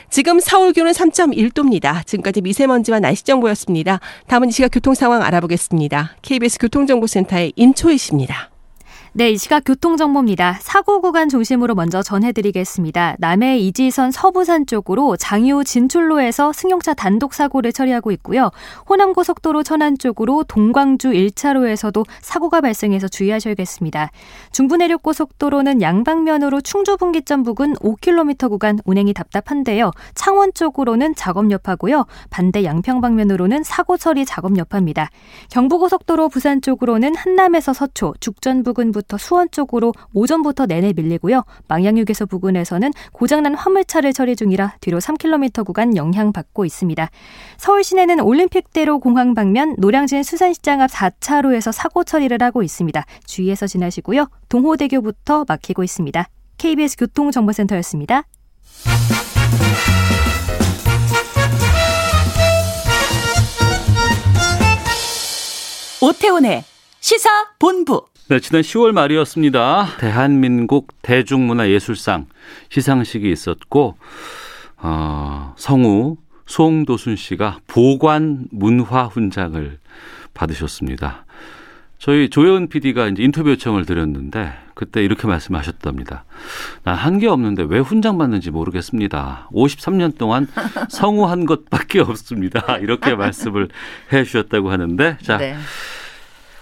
S8: 지금 서울 기온은 3.1도입니다. 지금까지 미세먼지와 날씨 정보였습니다. 다음은 이 시각 교통 상황 알아보겠습니다. KBS 교통정보센터의 인초희 씨입니다.
S9: 네, 이 시각 교통정보입니다. 사고 구간 중심으로 먼저 전해드리겠습니다. 남해 이지선 서부산 쪽으로 장유 진출로에서 승용차 단독 사고를 처리하고 있고요. 호남고속도로 천안 쪽으로 동광주 1차로에서도 사고가 발생해서 주의하셔야겠습니다. 중부내륙고속도로는 양방면으로 충주분기점 부근 5km 구간 운행이 답답한데요. 창원 쪽으로는 작업 여파고요. 반대 양평 방면으로는 사고 처리 작업 여파입니다. 경부고속도로 부산 쪽으로는 한남에서 서초, 죽전 부근 부터 부터 수원 쪽으로 오전부터 내내 밀리고요. 망양휴게소 부근에서는 고장난 화물차를 처리 중이라 뒤로 3km 구간 영향받고 있습니다. 서울 시내는 올림픽대로 공항 방면 노량진 수산시장 앞 4차로에서 사고 처리를 하고 있습니다. 주의해서 지나시고요. 동호대교부터 막히고 있습니다. KBS 교통정보센터였습니다.
S10: 오태훈의 시사 본부.
S2: 네, 지난 10월 말이었습니다. 대한민국 대중문화예술상 시상식이 있었고 어, 성우 송도순 씨가 보관 문화 훈장을 받으셨습니다. 저희 조혜은 PD가 이제 인터뷰 요청을 드렸는데 그때 이렇게 말씀하셨답니다. 난 한 게 없는데 왜 훈장 받는지 모르겠습니다. 53년 동안 성우한 것밖에 없습니다. 이렇게 말씀을 해 주셨다고 하는데 자 네.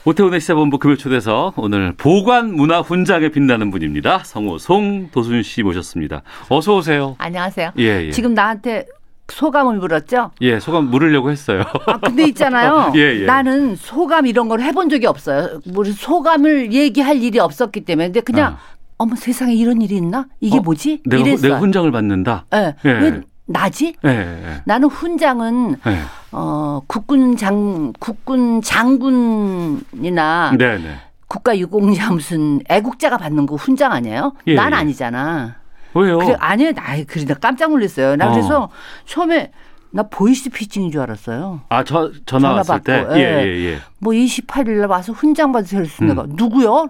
S2: 오태훈의 시사본부 금요 초대서 오늘 보관 문화 훈장에 빛나는 분입니다. 성우 송 도순 씨 모셨습니다. 어서 오세요.
S11: 안녕하세요.
S2: 예, 예.
S11: 지금 나한테 소감을 물었죠?
S2: 예, 소감 물으려고 했어요.
S11: 아, 근데 있잖아요. 예, 예. 나는 소감 이런 걸 해본 적이 없어요. 우리 소감을 얘기할 일이 없었기 때문에. 근데 그냥, 아. 어머 세상에 이런 일이 있나? 이게 어, 뭐지?
S2: 내가, 이랬어요. 내가 훈장을 받는다?
S11: 네. 예. 왜 나지? 예, 예. 나는 훈장은 예. 어 국군 장 국군 장군이나 네, 네. 국가 유공자 무슨 애국자가 받는 거 훈장 아니에요? 예, 난 예. 아니잖아.
S2: 왜요?
S11: 그래, 아니요, 나 그래 나 깜짝 놀랐어요. 나 어. 그래서 처음에 나 보이스피싱인 줄 알았어요.
S2: 아, 저 전화, 전화 왔을 받고. 때. 예, 예, 예. 예.
S11: 뭐 28일 날 와서 훈장 받으세요. 그랬어. 음. 내가 누구요?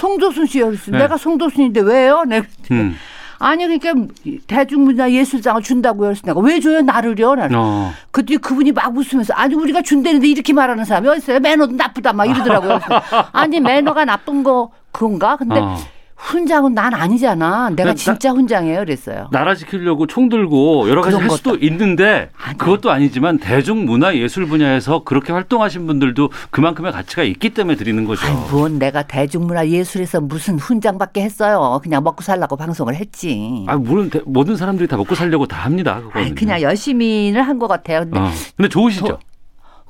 S11: 송도순 씨요. 그랬어. 네. 내가 송도순인데 왜요? 내가 음. 아니 그러니까 대중문화 예술상을 준다고요. 그래서 내가 왜 줘요 나를요? 나는. 어. 그때 그분이 막 웃으면서 아니 우리가 준다는데 이렇게 말하는 사람이 어딨어요? 매너도 나쁘다 막 이러더라고요. 아니 매너가 나쁜 거 그런가? 근데 어. 훈장은 난 아니잖아. 내가 진짜 훈장이에요. 그랬어요.
S2: 나라 지키려고 총 들고 여러 가지 할 수도 있는데 아니. 그것도 아니지만 대중문화 예술 분야에서 그렇게 활동하신 분들도 그만큼의 가치가 있기 때문에 드리는 거죠.
S11: 아니, 뭔 내가 대중문화 예술에서 무슨 훈장받게 했어요. 그냥 먹고 살라고 방송을 했지.
S2: 아, 물론 모든 사람들이 다 먹고 살려고 다 합니다. 그거는.
S11: 그냥 열심히를 한 것 같아요. 근데,
S2: 어. 근데 좋으시죠? 도,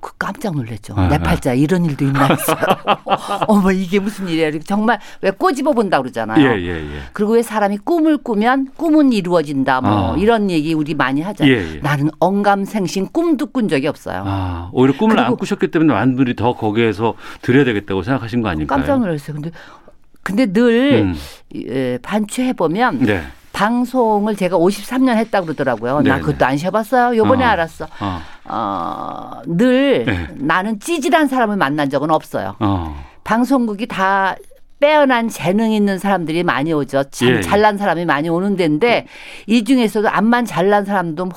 S11: 그 깜짝 놀랐죠. 네, 내 팔자 이런 일도 있나 했어요. 어머 이게 무슨 일이야. 정말 왜 꼬집어 본다 그러잖아요.
S2: 예, 예, 예.
S11: 그리고 왜 사람이 꿈을 꾸면 꿈은 이루어진다. 뭐 아. 이런 얘기 우리 많이 하잖아요. 예, 예. 나는 언감생신 꿈도 꾼 적이 없어요.
S2: 아, 오히려 꿈을 안 꾸셨기 때문에 많은 분들이 더 거기에서 드려야 되겠다고 생각하신 거 아닐까요?
S11: 깜짝 놀랐어요. 근데 근데 늘 음. 예, 반추해 보면 네. 방송을 제가 53년 했다 그러더라고요. 네네. 나 그것도 안 쉬어봤어요. 요번에 어. 알았어. 어. 어, 늘 네. 나는 찌질한 사람을 만난 적은 없어요. 어. 방송국이 다 빼어난 재능 있는 사람들이 많이 오죠. 참 예, 예. 잘난 사람이 많이 오는 데인데 이 중에서도 암만 잘난 사람도 뭐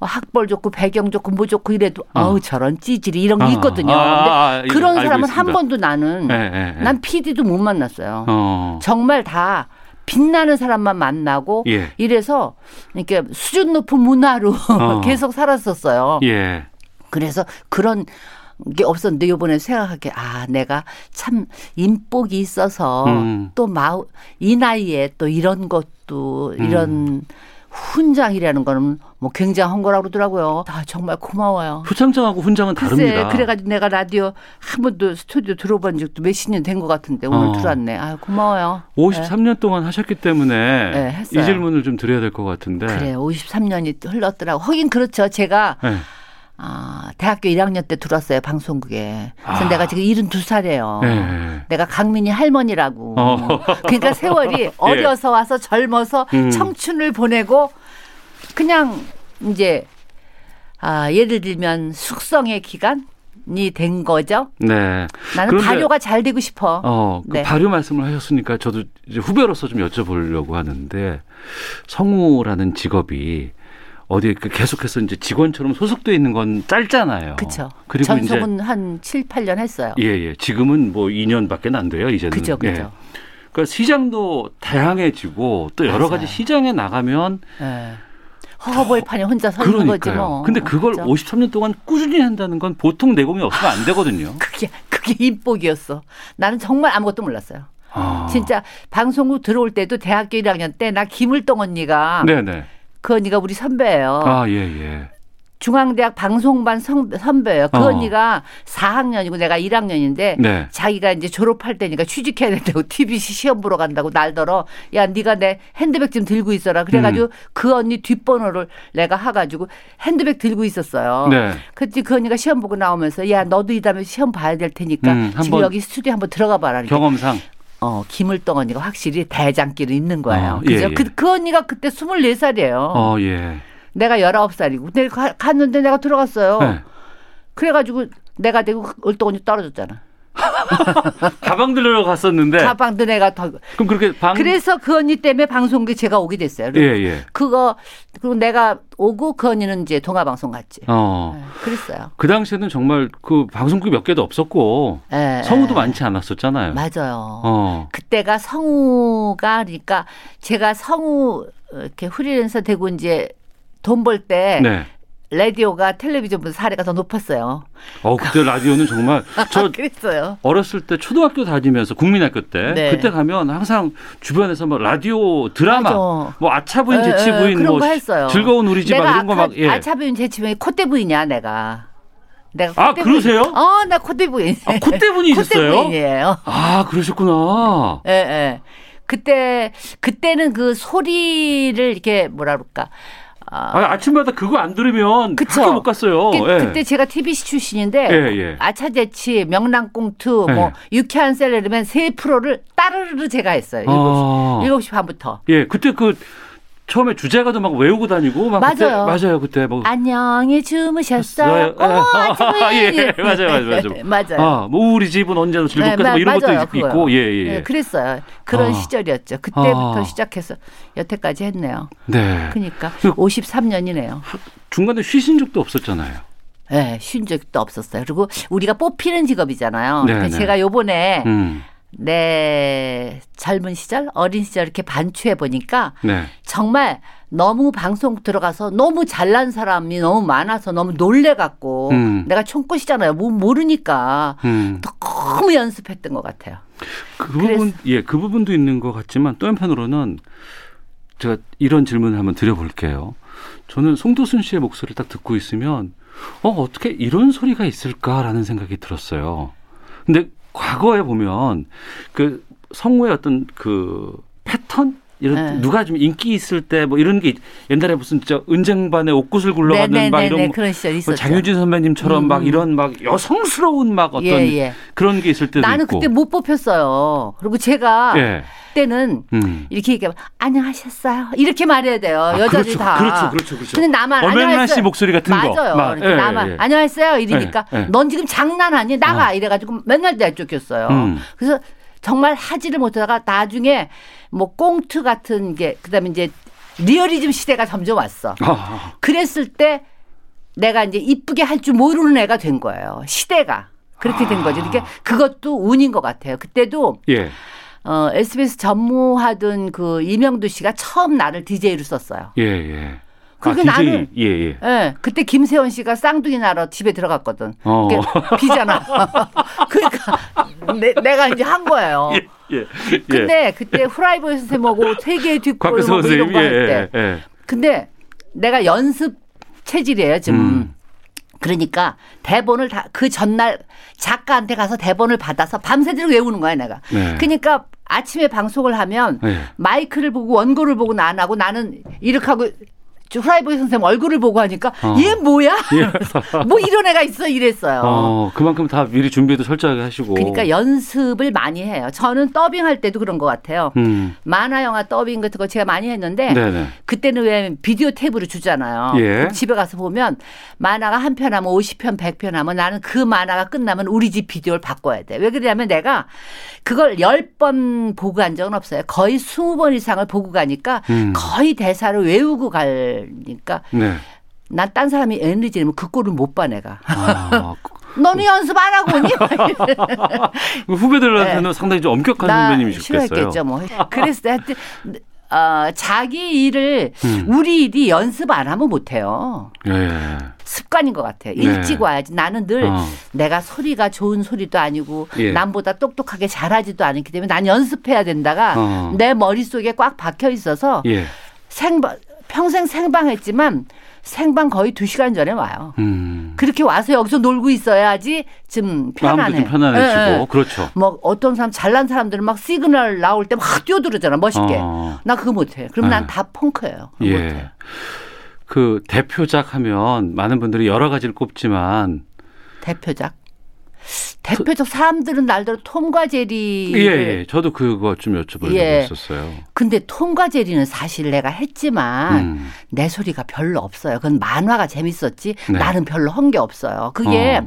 S11: 학벌 좋고 배경 좋고 뭐 좋고 이래도 어. 우 저런 찌질이 이런 게 아. 있거든요. 아, 아, 아, 근데 그런 사람은 한 번도 나는 예, 예, 난 PD도 못 만났어요. 어. 정말 다 빛나는 사람만 만나고 예. 이래서 이렇게 수준 높은 문화로 어. 계속 살았었어요.
S2: 예.
S11: 그래서 그런 게 없었는데 요번에 생각하게 아 내가 참 인복이 있어서 음. 또 마우 이 나이에 또 이런 것도 이런 음. 훈장이라는 거는 뭐 굉장한 거라고 그러더라고요. 아, 정말 고마워요.
S2: 표창장하고 훈장은 다릅니다.
S11: 그래가지고 내가 라디오 한 번도 스튜디오 들어본 적도 몇십 년 된 것 같은데 오늘 어. 들어왔네. 아, 고마워요.
S2: 53년 네. 동안 하셨기 때문에 네, 이 질문을 좀 드려야 될 것 같은데.
S11: 그래, 53년이 흘렀더라고. 하긴 그렇죠. 제가 네. 아, 대학교 1학년 때 들었어요, 방송국에. 그래서 아. 내가 지금 72살이에요. 네. 내가 강민이 할머니라고. 어. 그러니까 세월이 예. 어려서 와서 젊어서 음. 청춘을 보내고 그냥 이제 아, 예를 들면 숙성의 기간? 이된 거죠.
S2: 네.
S11: 나는 발효가 잘 되고 싶어.
S2: 어, 그 네. 발효 말씀을 하셨으니까 저도 이제 후배로서 좀 여쭤보려고 하는데 성우라는 직업이 어디 그 계속해서 이제 직원처럼 소속돼 있는 건 짧잖아요.
S11: 그렇죠.
S2: 그리고
S11: 전속은
S2: 이제
S11: 한 7, 8년 했어요.
S2: 예, 예. 지금은 뭐 2년밖에 안 돼요, 이제는.
S11: 그죠, 그죠.
S2: 예. 그러니까 시장도 다양해지고 또 여러
S11: 맞아요.
S2: 가지 시장에 나가면
S11: 예. 허허벌판에 혼자 서 있는 거지. 뭐.
S2: 근데 그걸
S11: 그죠?
S2: 53년 동안 꾸준히 한다는 건 보통 내공이 없으면 안 되거든요.
S11: 그게 그게 입복이었어. 나는 정말 아무것도 몰랐어요.
S2: 아.
S11: 진짜 방송국 들어올 때도 대학교 1학년 때 나 김을동 언니가
S2: 네네.
S11: 그 언니가 우리 선배예요.
S2: 아, 예, 예.
S11: 중앙대학 방송반 선, 선배예요. 그
S2: 어.
S11: 언니가 4학년이고 내가 1학년인데
S2: 네.
S11: 자기가 이제 졸업할 때니까 취직해야 된다고 TBC 시험 보러 간다고 날더러 야 네가 내 핸드백 좀 들고 있어라. 그래가지고
S2: 음.
S11: 그 언니 뒷번호를 내가 해가지고 핸드백 들고 있었어요.
S2: 네.
S11: 그때 그 언니가 시험 보고 나오면서 야 너도 이 다음에 시험 봐야 될 테니까
S2: 음,
S11: 지금 여기 스튜디오 한번 들어가 봐라.
S2: 경험상.
S11: 어 김을동 언니가 확실히 대장길은 있는 거예요.
S2: 어, 예,
S11: 그죠?
S2: 예.
S11: 그, 그 언니가 그때 24살이에요.
S2: 어, 예.
S11: 내가 19살이고. 근데 가- 갔는데 내가 들어갔어요.
S2: 네.
S11: 그래가지고 내가 되고 을동 언니 떨어졌잖아.
S2: 가방 들러 갔었는데.
S11: 가방도 내가 더.
S2: 그럼 그렇게 방.
S11: 그래서 그 언니 때문에 방송국에 제가 오게 됐어요.
S2: 예, 예.
S11: 그거 그리고 내가 오고 그 언니는 이제 동아 방송 갔지.
S2: 어.
S11: 네, 그랬어요.
S2: 그 당시에는 정말 그 방송국이 몇 개도 없었고
S11: 예,
S2: 성우도
S11: 예.
S2: 많지 않았었잖아요.
S11: 맞아요.
S2: 어.
S11: 그때가 성우가 그러니까 제가 성우 이렇게 프리랜서 되고 이제 돈 벌때
S2: 네.
S11: 라디오가 텔레비전보다 사례가 더 높았어요.
S2: 어, 그때 라디오는 정말 저
S11: 그랬어요.
S2: 어렸을 때 초등학교 다니면서 국민학교 때
S11: 네.
S2: 그때 가면 항상 주변에서 뭐 라디오 드라마
S11: 맞아.
S2: 뭐 아차 부인
S11: 예, 예,
S2: 부인 뭐. 즐거운 우리 집 막 이런 거
S11: 아까
S2: 막 예.
S11: 아차 부인 제치부인 콧대 부인이야 내가. 내가
S2: 아,
S11: 콧대
S2: 그러세요?
S11: 부인. 어, 나 콧대 부인.
S2: 아, 콧대 분이셨어요?
S11: 콧대 부인이에요.
S2: 아, 그러셨구나.
S11: 예, 예. 그때 그때는 그 소리를 이렇게 뭐라 그럴까? 아,
S2: 아, 아침마다 그거 안 들으면
S11: 그쵸.
S2: 학교 못 갔어요.
S11: 그,
S2: 예.
S11: 그때 제가 TBC 출신인데
S2: 예, 예.
S11: 아차제치, 명랑꽁투,
S2: 예.
S11: 뭐 유쾌한 셀러리맨 세 프로를 따르르 제가 했어요.
S2: 아.
S11: 7시, 7시 반부터.
S2: 예, 그때 그 처음에 주제가도 막 외우고 다니고 막 그때
S11: 맞아요.
S2: 맞아요. 그때 뭐
S11: 안녕히 주무셨어요.
S2: 예,
S11: 어, 아침에
S2: 예, 맞아요, 맞아요, 맞아요.
S11: 맞아요.
S2: 아, 뭐 우리 집은 언제나 즐겁게
S11: 네,
S2: 뭐 이런
S11: 맞아요,
S2: 것도
S11: 그거요.
S2: 있고 예, 예.
S11: 네, 그랬어요. 그런
S2: 아.
S11: 시절이었죠. 그때부터
S2: 아.
S11: 시작해서 여태까지 했네요.
S2: 네.
S11: 그러니까
S2: 그-
S11: 53년이네요.
S2: 중간에 쉬신 적도 없었잖아요.
S11: 네, 쉰 적도 없었어요. 그리고 우리가 뽑히는 직업이잖아요.
S2: 네, 네.
S11: 제가 요번에
S2: 음.
S11: 내 젊은 시절, 어린 시절 이렇게 반추해 보니까
S2: 네.
S11: 정말 너무 방송 들어가서 너무 잘난 사람이 너무 많아서 너무 놀래갖고
S2: 음.
S11: 내가 총꽃이잖아요. 뭐 모르니까
S2: 음.
S11: 너무 연습했던 것 같아요.
S2: 그 부분 예, 그 부분도 있는 것 같지만 또 한편으로는 제가 이런 질문을 한번 드려볼게요. 저는 송도순 씨의 목소리를 딱 듣고 있으면 어 어떻게 이런 소리가 있을까라는 생각이 들었어요. 근데 과거에 보면 그 성우의 어떤 그 패턴 이런
S11: 네.
S2: 누가 좀 인기 있을 때 뭐 이런 게 옛날에 무슨 저 은쟁반에 옷구슬 굴러가는 막 이런
S11: 네네네네
S2: 뭐
S11: 그런 시절
S2: 뭐
S11: 있었죠.
S2: 장유진 선배님처럼
S11: 음,
S2: 막
S11: 음.
S2: 이런 막 여성스러운 막 어떤
S11: 예, 예.
S2: 그런 게 있을 때도
S11: 나는
S2: 있고.
S11: 그때 못 뽑혔어요. 그리고 제가
S2: 예.
S11: 그때는
S2: 음.
S11: 이렇게 얘기하면 안녕하셨어요. 이렇게 말해야 돼요.
S2: 아,
S11: 여자들이
S2: 그렇죠,
S11: 다.
S2: 그렇죠, 그렇죠, 그렇죠.
S11: 근데 나만 안녕하세요.
S2: 씨 목소리 같은 거.
S11: 맞아요.
S2: 막,
S11: 그러니까
S2: 예,
S11: 나만
S2: 예.
S11: 안녕하세요. 이러니까
S2: 예, 예.
S11: 넌 지금 장난하니? 나가
S2: 어.
S11: 이래가지고 맨날 내쫓겼어요.
S2: 음.
S11: 그래서 정말 하지를 못하다가 나중에 뭐 꽁트 같은 게 그다음에 이제 리얼리즘 시대가 점점 왔어.
S2: 아,
S11: 그랬을 때 내가 이제 이쁘게 할 줄 모르는 애가 된 거예요. 시대가. 그렇게 된 거죠. 그러니까 그것도 운인 것 같아요. 그때도
S2: 예.
S11: 어, SBS 전무하던 그 이명두 씨가 처음 나를 DJ로 썼어요.
S2: 예, 예.
S11: 그러니까
S2: 아,
S11: 나는-
S2: 예, 예.
S11: 예. 그때 김세원 씨가 쌍둥이 나러 집에 들어갔거든.
S2: 어.
S11: 비잖아. 그러니까 내, 내가 이제 한 거예요.
S2: 예, 예.
S11: 근데 그때 후라이버의 선생님하고 세계의 뒷골
S2: 곽규서
S11: 뭐 이런
S2: 선생님,
S11: 거할
S2: 예,
S11: 때.
S2: 예, 예.
S11: 근데 내가 연습 체질이에요, 지금.
S2: 음.
S11: 그러니까 대본을 다 그 전날 작가한테 가서 대본을 받아서 밤새도록 외우는 거야, 내가.
S2: 네.
S11: 그러니까 아침에 방송을 하면
S2: 네.
S11: 마이크를 보고 원고를 보고 안 하고 나는 이렇게 하고 저 후라이버의 선생님 얼굴을 보고 하니까
S2: 어.
S11: 얘 뭐야?
S2: 예.
S11: 뭐 이런 애가 있어 이랬어요.
S2: 어, 그만큼 다 미리 준비도 철저하게 하시고.
S11: 그러니까 연습을 많이 해요. 저는 더빙할 때도 그런 것 같아요.
S2: 음.
S11: 만화 영화 더빙 같은 거 제가 많이 했는데
S2: 네네.
S11: 그때는 왜 비디오 탭으로 주잖아요.
S2: 예.
S11: 집에 가서 보면 만화가 한 편 하면 50편, 100편 하면 나는 그 만화가 끝나면 우리 집 비디오를 바꿔야 돼. 왜 그러냐면 내가 그걸 10번 보고 간 적은 없어요. 거의 20번 이상을 보고 가니까
S2: 음.
S11: 거의 대사를 외우고 갈 말니까 네. 난딴 사람이 에너지 내면 그 꼴을 못 봐 내가. 아, 너는 연습 안 하고 오니?
S2: 후배들한테는 네. 상당히 좀 엄격한 선배님이셨겠어요.
S11: 싫어했겠죠, 뭐. 그래서 하여튼 어, 자기 일을 음. 우리 일이 연습 안 하면 못 해요. 예. 습관인 것 같아요. 네. 일찍 와야지. 나는 늘 어. 내가 소리가 좋은 소리도 아니고 예. 남보다 똑똑하게 잘하지도 않기 때문에 난 연습해야 된다가 어. 내 머릿속에 꽉 박혀 있어서 예. 생방 평생 생방했지만 생방 거의 두 시간 전에 와요. 음. 그렇게 와서 여기서 놀고 있어야지 좀 편안해.
S2: 좀 편안해지고 네, 네. 그렇죠.
S11: 뭐 어떤 사람 잘난 사람들은 막 시그널 나올 때 막 뛰어들잖아 멋있게. 어. 나 그거 못해. 그럼 네. 난다 펑크예요. 예. 못해.
S2: 그 대표작 하면 많은 분들이 여러 가지를 꼽지만
S11: 대표작 대표적 사람들은 날대로 톰과 제리.
S2: 예, 예, 저도 그거 좀 여쭤보려고 예. 했었어요.
S11: 근데 톰과 제리는 사실 내가 했지만 음. 내 소리가 별로 없어요. 그건 만화가 재밌었지. 네. 나는 별로 한게 없어요. 그게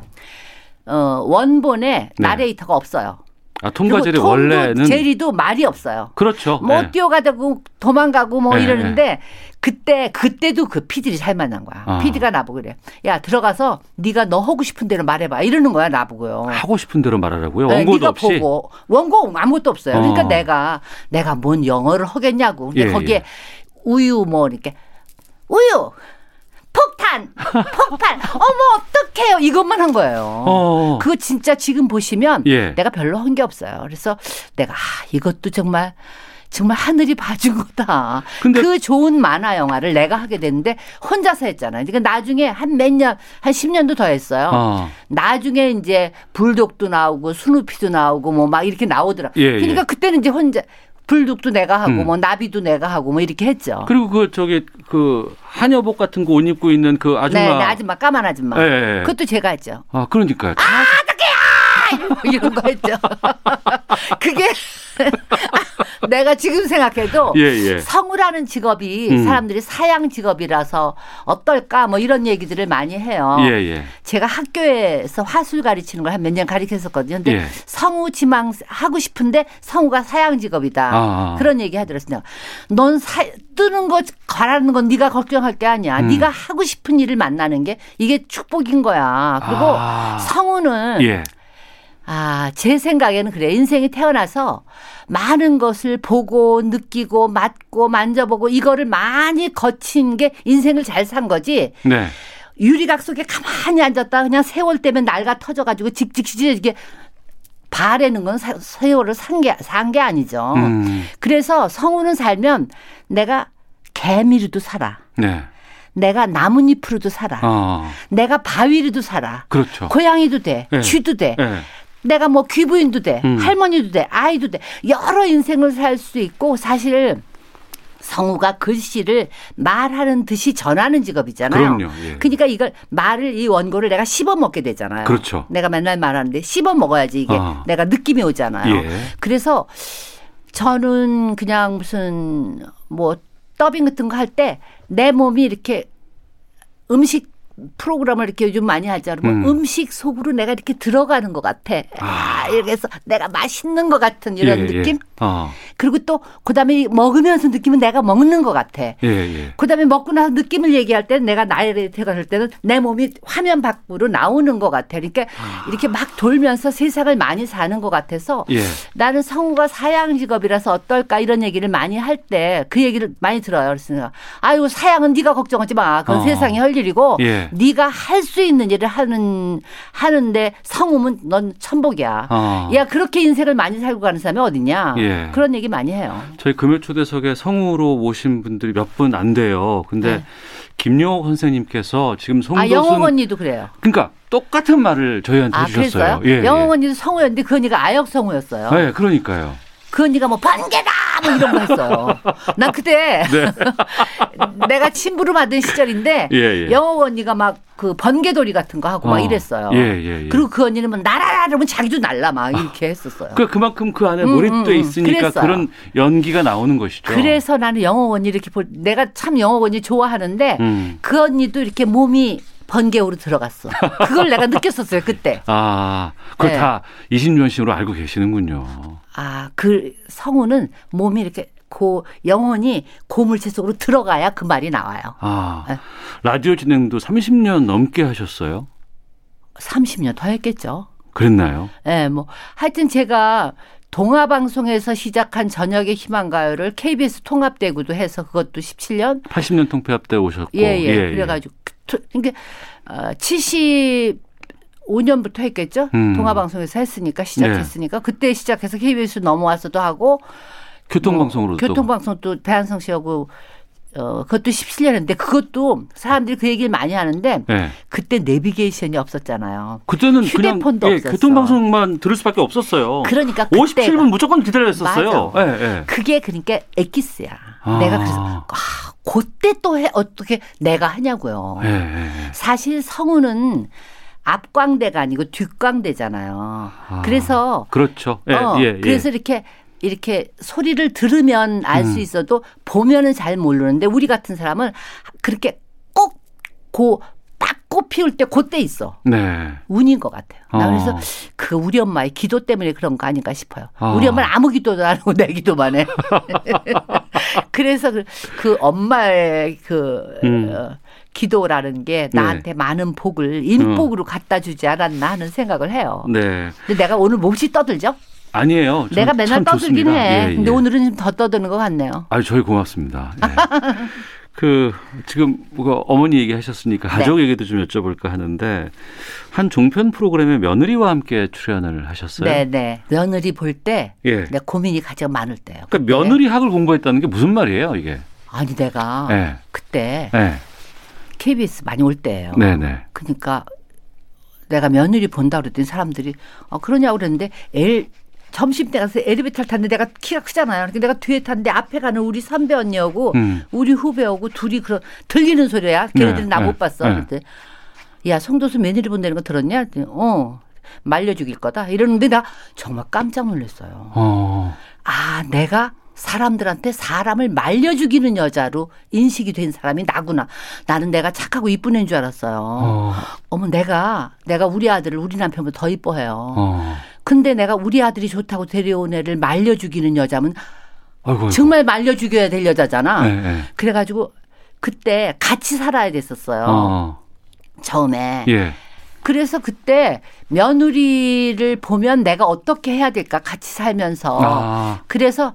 S11: 어. 어 원본에 네. 나레이터가 없어요.
S2: 아, 톰과 제리 원래는
S11: 제리도 말이 없어요.
S2: 그렇죠.
S11: 뭐 네. 뛰어가다고 도망가고 뭐 네. 이러는데 그때 그때도 그 피디를 잘 만난 거야. 아. 피디가 나보고 그래. 야 들어가서 네가 너 하고 싶은 대로 말해봐. 이러는 거야 나보고요.
S2: 하고 싶은 대로 말하라고요. 네, 원고도 네가 없이.
S11: 보고 원고 아무것도 없어요. 어. 그러니까 내가 내가 뭔 영어를 하겠냐고. 근데 예, 거기에 예. 우유 뭐 이렇게 우유 폭탄, 폭탄. 어머 어떡해요. 이것만 한 거예요. 어. 그거 진짜 지금 보시면 예. 내가 별로 한 게 없어요. 그래서 내가 아, 이것도 정말 정말 하늘이 봐준 거다. 그 좋은 만화 영화를 내가 하게 됐는데 혼자서 했잖아요. 그러니까 나중에 한 몇 년, 한 10년도 더 했어요. 어. 나중에 이제 불독도 나오고 스누피도 나오고 뭐 막 이렇게 나오더라. 예, 그러니까 예. 그때는 이제 혼자 불독도 내가 하고 음. 뭐 나비도 내가 하고 뭐 이렇게 했죠.
S2: 그리고 그 저기 그 한여복 같은 거 옷 입고 있는 그 아줌마. 네,
S11: 네 아줌마 까만 아줌마. 네. 그것도 제가 했죠.
S2: 아 그러니까요.
S11: 아! 이런 거 했죠. 그게 내가 지금 생각해도 예, 예. 성우라는 직업이 음. 사람들이 사양 직업이라서 어떨까 뭐 이런 얘기들을 많이 해요. 예, 예. 제가 학교에서 화술 가르치는 걸 한 몇 년 가르쳤었거든요. 근데 예. 성우 지망 하고 싶은데 성우가 사양 직업이다. 아. 그런 얘기 하더랬어요. 넌 사, 뜨는 거 가라는 건 네가 걱정할 게 아니야. 음. 네가 하고 싶은 일을 만나는 게 이게 축복인 거야. 그리고 아. 성우는 예. 아, 제 생각에는 그래. 인생이 태어나서 많은 것을 보고 느끼고 맞고 만져보고 이거를 많이 거친 게 인생을 잘 산 거지. 네. 유리각 속에 가만히 앉았다 그냥 세월 때문에 날가 터져가지고 직직시지게 바라는 건 세월을 산 게, 산 게 아니죠. 음. 그래서 성우는 살면 내가 개미로도 살아. 네. 내가 나뭇잎으로도 살아. 어. 내가 바위로도 살아.
S2: 그렇죠.
S11: 고양이도 돼. 네. 쥐도 돼. 네. 내가 뭐 귀부인도 돼, 음. 할머니도 돼, 아이도 돼. 여러 인생을 살 수 있고 사실 성우가 글씨를 말하는 듯이 전하는 직업이잖아요.
S2: 그럼요. 예.
S11: 그러니까 이걸 말을 이 원고를 내가 씹어 먹게 되잖아요.
S2: 그렇죠.
S11: 내가 맨날 말하는데 씹어 먹어야지 이게 어. 내가 느낌이 오잖아요. 예. 그래서 저는 그냥 무슨 뭐 더빙 같은 거 할 때 내 몸이 이렇게 음식 프로그램을 이렇게 요즘 많이 하잖아요. 음. 음식 속으로 내가 이렇게 들어가는 것 같아. 아. 이렇게 해서 내가 맛있는 것 같은 이런 예, 예. 느낌. 예. 어. 그리고 또 그다음에 먹으면서 느낌은 내가 먹는 것 같아. 예, 예. 그다음에 먹고 나서 느낌을 얘기할 때는 내가 나이를 들어갈 때는 내 몸이 화면 밖으로 나오는 것 같아. 그러니까 아. 이렇게 막 돌면서 세상을 많이 사는 것 같아서 예. 나는 성우가 사양 직업이라서 어떨까 이런 얘기를 많이 할 때 그 얘기를 많이 들어요. 그래서 아유 사양은 네가 걱정하지 마. 그건 어. 세상이 할 일이고 예. 네가 할 수 있는 일을 하는 하는데 성우면 넌 천복이야. 어. 야 그렇게 인생을 많이 살고 가는 사람이 어딨냐. 예. 그런 얘기 많이 해요.
S2: 저희 금요 초대석에 성우로 오신 분들이 몇 분 안 돼요. 근데 네. 김영옥 선생님께서 지금 송도순 아
S11: 영옥 언니도 그래요.
S2: 그러니까 똑같은 말을 저희한테 아, 해주셨어요.
S11: 예, 영옥 예. 언니도 성우였는데 그 언니가 아역 성우였어요.
S2: 네, 그러니까요.
S11: 그 언니가 뭐 번개다 뭐 이런 거 했어요. 난 그때 네. 내가 친부를 받은 시절인데 예, 예. 영어 언니가 막 그 번개돌이 같은 거 하고 어. 막 이랬어요. 예, 예, 예. 그리고 그 언니는 뭐 날아라 그러면 자기도 날라 막 이렇게 했었어요.
S2: 그 그만큼 그 안에 몰입돼 음, 음, 음. 있으니까 그랬어요. 그런 연기가 나오는 것이죠.
S11: 그래서 나는 영어 언니 이렇게 볼 내가 참 영어 언니 좋아하는데 음. 그 언니도 이렇게 몸이 번개우로 들어갔어. 그걸 내가 느꼈었어요 그때.
S2: 아, 그걸 네. 다 이신윤 씨로 알고 계시는군요.
S11: 아, 그 성우는 몸이 이렇게 고 영혼이 고물체 속으로 들어가야 그 말이 나와요.
S2: 아, 네. 라디오 진행도 30년 넘게 하셨어요?
S11: 30년 더 했겠죠.
S2: 그랬나요?
S11: 예, 네, 뭐 하여튼 제가 동아 방송에서 시작한 저녁의 희망가요를 KBS 통합대구도 해서 그것도 17년
S2: 80년 통폐합 때 오셨고
S11: 예, 예. 예 그래 가지고 예. 그러니까 어, 75년부터 했겠죠. 음. 동아 방송에서 했으니까 시작했으니까 네. 그때 시작해서 KBS 넘어와서도 하고
S2: 교통방송으로
S11: 뭐, 교통방송 또 배한성 씨하고 어, 그것도 17년 했는데 그것도 사람들이 그 얘기를 많이 하는데 네. 그때 내비게이션이 없었잖아요.
S2: 그때는
S11: 휴대폰도
S2: 그냥,
S11: 없었어.
S2: 예, 교통방송만 들을 수밖에 없었어요.
S11: 그러니까
S2: 57분 무조건 기다렸었어요.
S11: 네, 네. 그게 그러니까 엑기스야. 아. 내가 그래서 아, 그때 또 해, 어떻게 내가 하냐고요. 사실 성우는 앞광대가 아니고 뒷광대잖아요. 아. 그래서
S2: 그렇죠.
S11: 어, 그래서 이렇게 이렇게 소리를 들으면 알수 음. 있어도 보면은 잘 모르는데 우리 같은 사람은 그렇게 꼭고 딱 꽃 피울 때 그때 있어. 네. 운인 것 같아요. 나 어. 그래서 그 우리 엄마의 기도 때문에 그런 거 아닌가 싶어요. 어. 우리 엄마는 아무 기도도 안 하고 내 기도만 해. 그래서 그, 그 엄마의 그 음. 어, 기도라는 게 네. 나한테 네. 많은 복을 인복으로 어. 갖다 주지 않았나 하는 생각을 해요. 네. 근데 내가 오늘 몹시 떠들죠?
S2: 아니에요.
S11: 내가 맨날 떠들긴 좋습니다. 해. 예, 예. 근데 오늘은 좀 더 떠드는 것 같네요.
S2: 아, 저희 고맙습니다. 예. 그 지금 뭐가 어머니 얘기하셨으니까 네. 가족 네. 얘기도 좀 여쭤볼까 하는데 한 종편 프로그램에 며느리와 함께 출연을 하셨어요.
S11: 네, 네. 며느리 볼때 예. 내 고민이 가장 많을 때요.
S2: 그러니까 며느리 학을 공부했다는 게 무슨 말이에요, 이게?
S11: 아니 내가 네. 그때 네. KBS 많이 올 때예요. 네, 네. 그러니까 내가 며느리 본다 그랬더니 사람들이 어 그러냐고 그랬는데 애 점심 때 가서 엘리베이터를 탔는데 내가 키가 크잖아요. 그러니까 내가 뒤에 탔는데 앞에 가는 우리 선배 언니하고 음. 우리 후배하고 둘이 그런 들리는 소리야. 걔네들은 네, 나못 네, 봤어. 네. 그때 야 송도수 며느리 본다는 거 들었냐? 어 말려 죽일 거다. 이러는데 나 정말 깜짝 놀랐어요. 어. 아 내가 사람들한테 사람을 말려 죽이는 여자로 인식이 된 사람이 나구나. 나는 내가 착하고 이쁜 애인 줄 알았어요. 어. 머 내가 내가 우리 아들을 우리 남편보다 더 이뻐해요. 어. 근데 내가 우리 아들이 좋다고 데려온 애를 말려 죽이는 여자면 아이고, 아이고. 정말 말려 죽여야 될 여자잖아. 네, 네. 그래가지고 그때 같이 살아야 됐었어요. 어. 처음에. 예. 그래서 그때 며느리를 보면 내가 어떻게 해야 될까 같이 살면서. 아. 그래서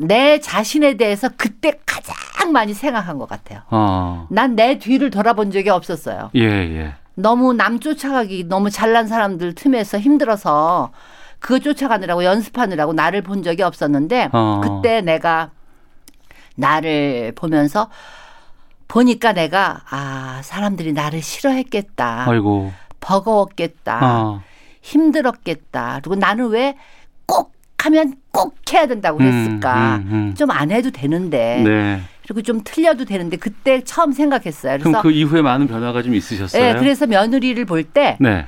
S11: 내 자신에 대해서 그때 가장 많이 생각한 것 같아요. 어. 난내 뒤를 돌아본 적이 없었어요. 예, 예. 너무 남 쫓아가기 너무 잘난 사람들 틈에서 힘들어서 그거 쫓아가느라고 연습하느라고 나를 본 적이 없었는데 어. 그때 내가 나를 보면서 보니까 내가 아 사람들이 나를 싫어했겠다. 아이고. 버거웠겠다. 어. 힘들었겠다. 그리고 나는 왜 꼭 하면 꼭 해야 된다고 음, 했을까? 음, 음, 음. 좀안 해도 되는데. 네. 그리고 좀 틀려도 되는데 그때 처음 생각했어요.
S2: 그래서 그 이후에 많은 변화가 좀 있으셨어요?
S11: 네, 그래서 며느리를 볼 때, 네.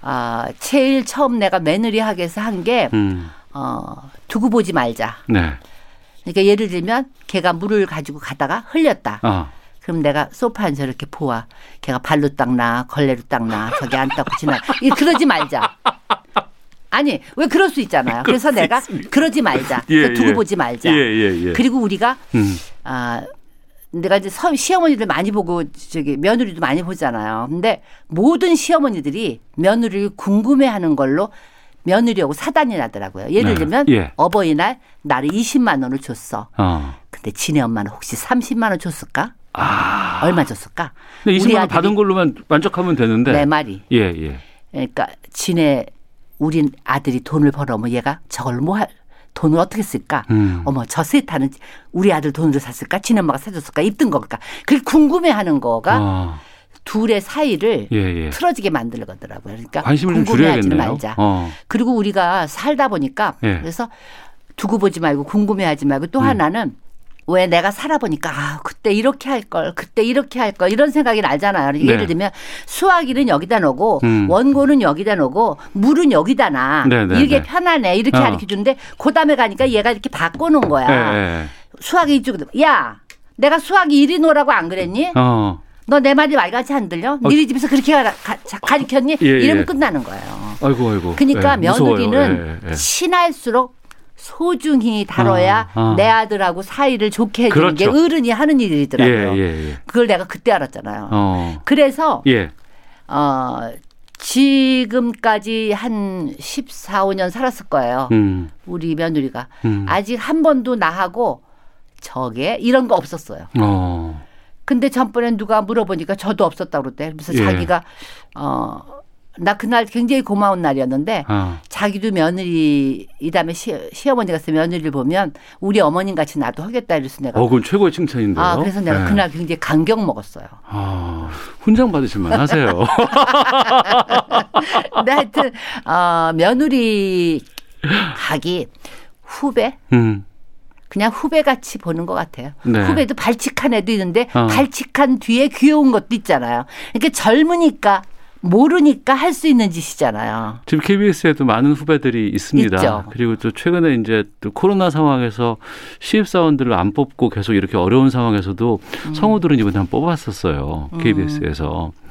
S11: 아 제일 처음 내가 며느리 하게서 한게 음. 어, 두고 보지 말자. 네. 그러니까 예를 들면 걔가 물을 가지고 가다가 흘렸다. 어. 그럼 내가 소파 앉아 이렇게 보아. 걔가 발로 닦나 걸레로 닦나 저기 안 닦고 지나. 그러지 말자. 아니 왜 그럴 수 있잖아요. 그래서 내가 있습니다. 그러지 말자. 예, 두고 예. 보지 말자. 예, 예, 예. 그리고 우리가 음. 아 내가 이제 시어머니들 많이 보고 저기 며느리도 많이 보잖아요. 근데 모든 시어머니들이 며느리를 궁금해하는 걸로 며느리하고 사단이 나더라고요. 예를 네. 들면 예. 어버이날 나를 20만 원을 줬어. 어. 근데 지네 엄마는 혹시 30만 원 줬을까? 아. 얼마 줬을까?
S2: 근데 20만 원 받은 걸로만 만족하면 되는데.
S11: 내 말이.
S2: 예, 예.
S11: 그러니까 지네 우리 아들이 돈을 벌어면 얘가 저걸 뭐 할, 돈을 어떻게 쓸까? 음. 어머 저 세 타는 우리 아들 돈으로 샀을까? 친엄마가 사줬을까? 입든 걸까? 그게 궁금해하는 거가 어. 둘의 사이를 예, 예. 틀어지게 만들거더라고요. 그러니까
S2: 관심을 궁금해하지는
S11: 말자. 어. 그리고 우리가 살다 보니까 예. 그래서 두고 보지 말고 궁금해하지 말고 또 음. 하나는 왜 내가 살아보니까 아 그때 이렇게 할 걸 그때 이렇게 할 걸 이런 생각이 나잖아요. 네. 예를 들면 수화기는 여기다 놓고 음. 원고는 여기다 놓고 물은 여기다 놔 네, 네, 이게 네. 편하네 이렇게 어. 가르쳐 주는데 그다음에 가니까 얘가 이렇게 바꿔 놓은 거야. 네, 네. 수화기 이쪽으로 야 내가 수화기 이리 놓으라고 안 그랬니? 어. 너내 말이 말같이 안 들려? 어. 니네 집에서 그렇게 가, 가, 가르쳤니? 예, 예. 이러면 끝나는 거예요.
S2: 아이고 아이고.
S11: 그러니까 예, 며느리는 친할수록 소중히 다뤄야 아, 아. 내 아들하고 사이를 좋게 해주는 그렇죠. 게 어른이 하는 일이더라고요. 예, 예, 예. 그걸 내가 그때 알았잖아요. 어. 그래서 예. 어, 지금까지 한 14, 5년 살았을 거예요. 음. 우리 며느리가. 음. 아직 한 번도 나하고 저게 이런 거 없었어요. 어. 근데 전번에 누가 물어보니까 저도 없었다고 그랬대. 그래서 예. 자기가 어 나 그날 굉장히 고마운 날이었는데 어. 자기도 며느리 이다음에 시, 시어머니 가서 며느리를 보면 우리 어머님 같이 나도 하겠다 이래서 내가
S2: 어 그건 최고의 칭찬인데요.
S11: 아 그래서 내가 네. 그날 굉장히 감격 먹었어요.
S2: 아 훈장 받으실 만 하세요.
S11: 근데 하여튼 어 며느리 가기 후배 음. 그냥 후배 같이 보는 것 같아요. 네. 후배도 발칙한 애도 있는데 어. 발칙한 뒤에 귀여운 것도 있잖아요. 그러니까 젊으니까 모르니까 할 수 있는 짓이잖아요.
S2: 지금 KBS에도 많은 후배들이 있습니다. 있죠. 그리고 또 최근에 이제 또 코로나 상황에서 신입사원들을 안 뽑고 계속 이렇게 어려운 상황에서도 음. 성우들은 이번에 한번 뽑았었어요. KBS에서. 음.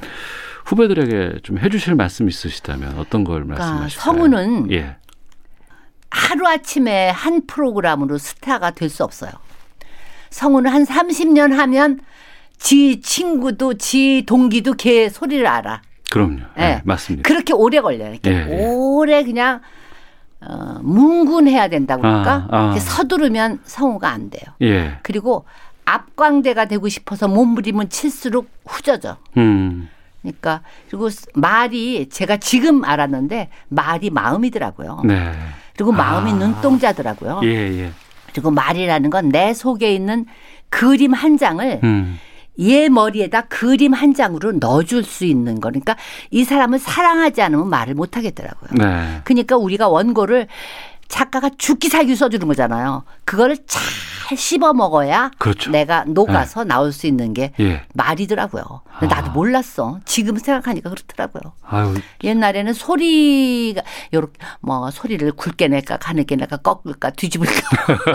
S2: 후배들에게 좀 해주실 말씀 있으시다면 어떤 걸 그러니까 말씀하실까요?
S11: 성우는 예. 하루아침에 한 프로그램으로 스타가 될 수 없어요. 성우는 한 30년 하면 지 친구도 지 동기도 걔 소리를 알아.
S2: 그럼요. 네. 네, 맞습니다.
S11: 그렇게 오래 걸려요. 이렇게 예, 예. 오래 그냥 어, 뭉군해야 된다고 그럴까? 아, 아. 서두르면 성우가 안 돼요. 예. 그리고 앞광대가 되고 싶어서 몸부림은 칠수록 후져져. 음. 그러니까 그리고 말이 제가 지금 알았는데 말이 마음이더라고요. 네. 그리고 마음이 아. 눈동자더라고요. 예, 예. 그리고 말이라는 건 내 속에 있는 그림 한 장을 음. 얘 머리에다 그림 한 장으로 넣어줄 수 있는 거. 그러니까 이 사람을 사랑하지 않으면 말을 못 하겠더라고요. 네. 그러니까 우리가 원고를 작가가 죽기 살기 써주는 거잖아요. 그거를 잘 씹어 먹어야 그렇죠. 내가 녹아서 네. 나올 수 있는 게 예. 말이더라고요. 근데 아. 나도 몰랐어. 지금 생각하니까 그렇더라고요. 아유. 옛날에는 소리가 요렇게 뭐 소리를 굵게 낼까 가늘게 낼까 꺾을까 뒤집을까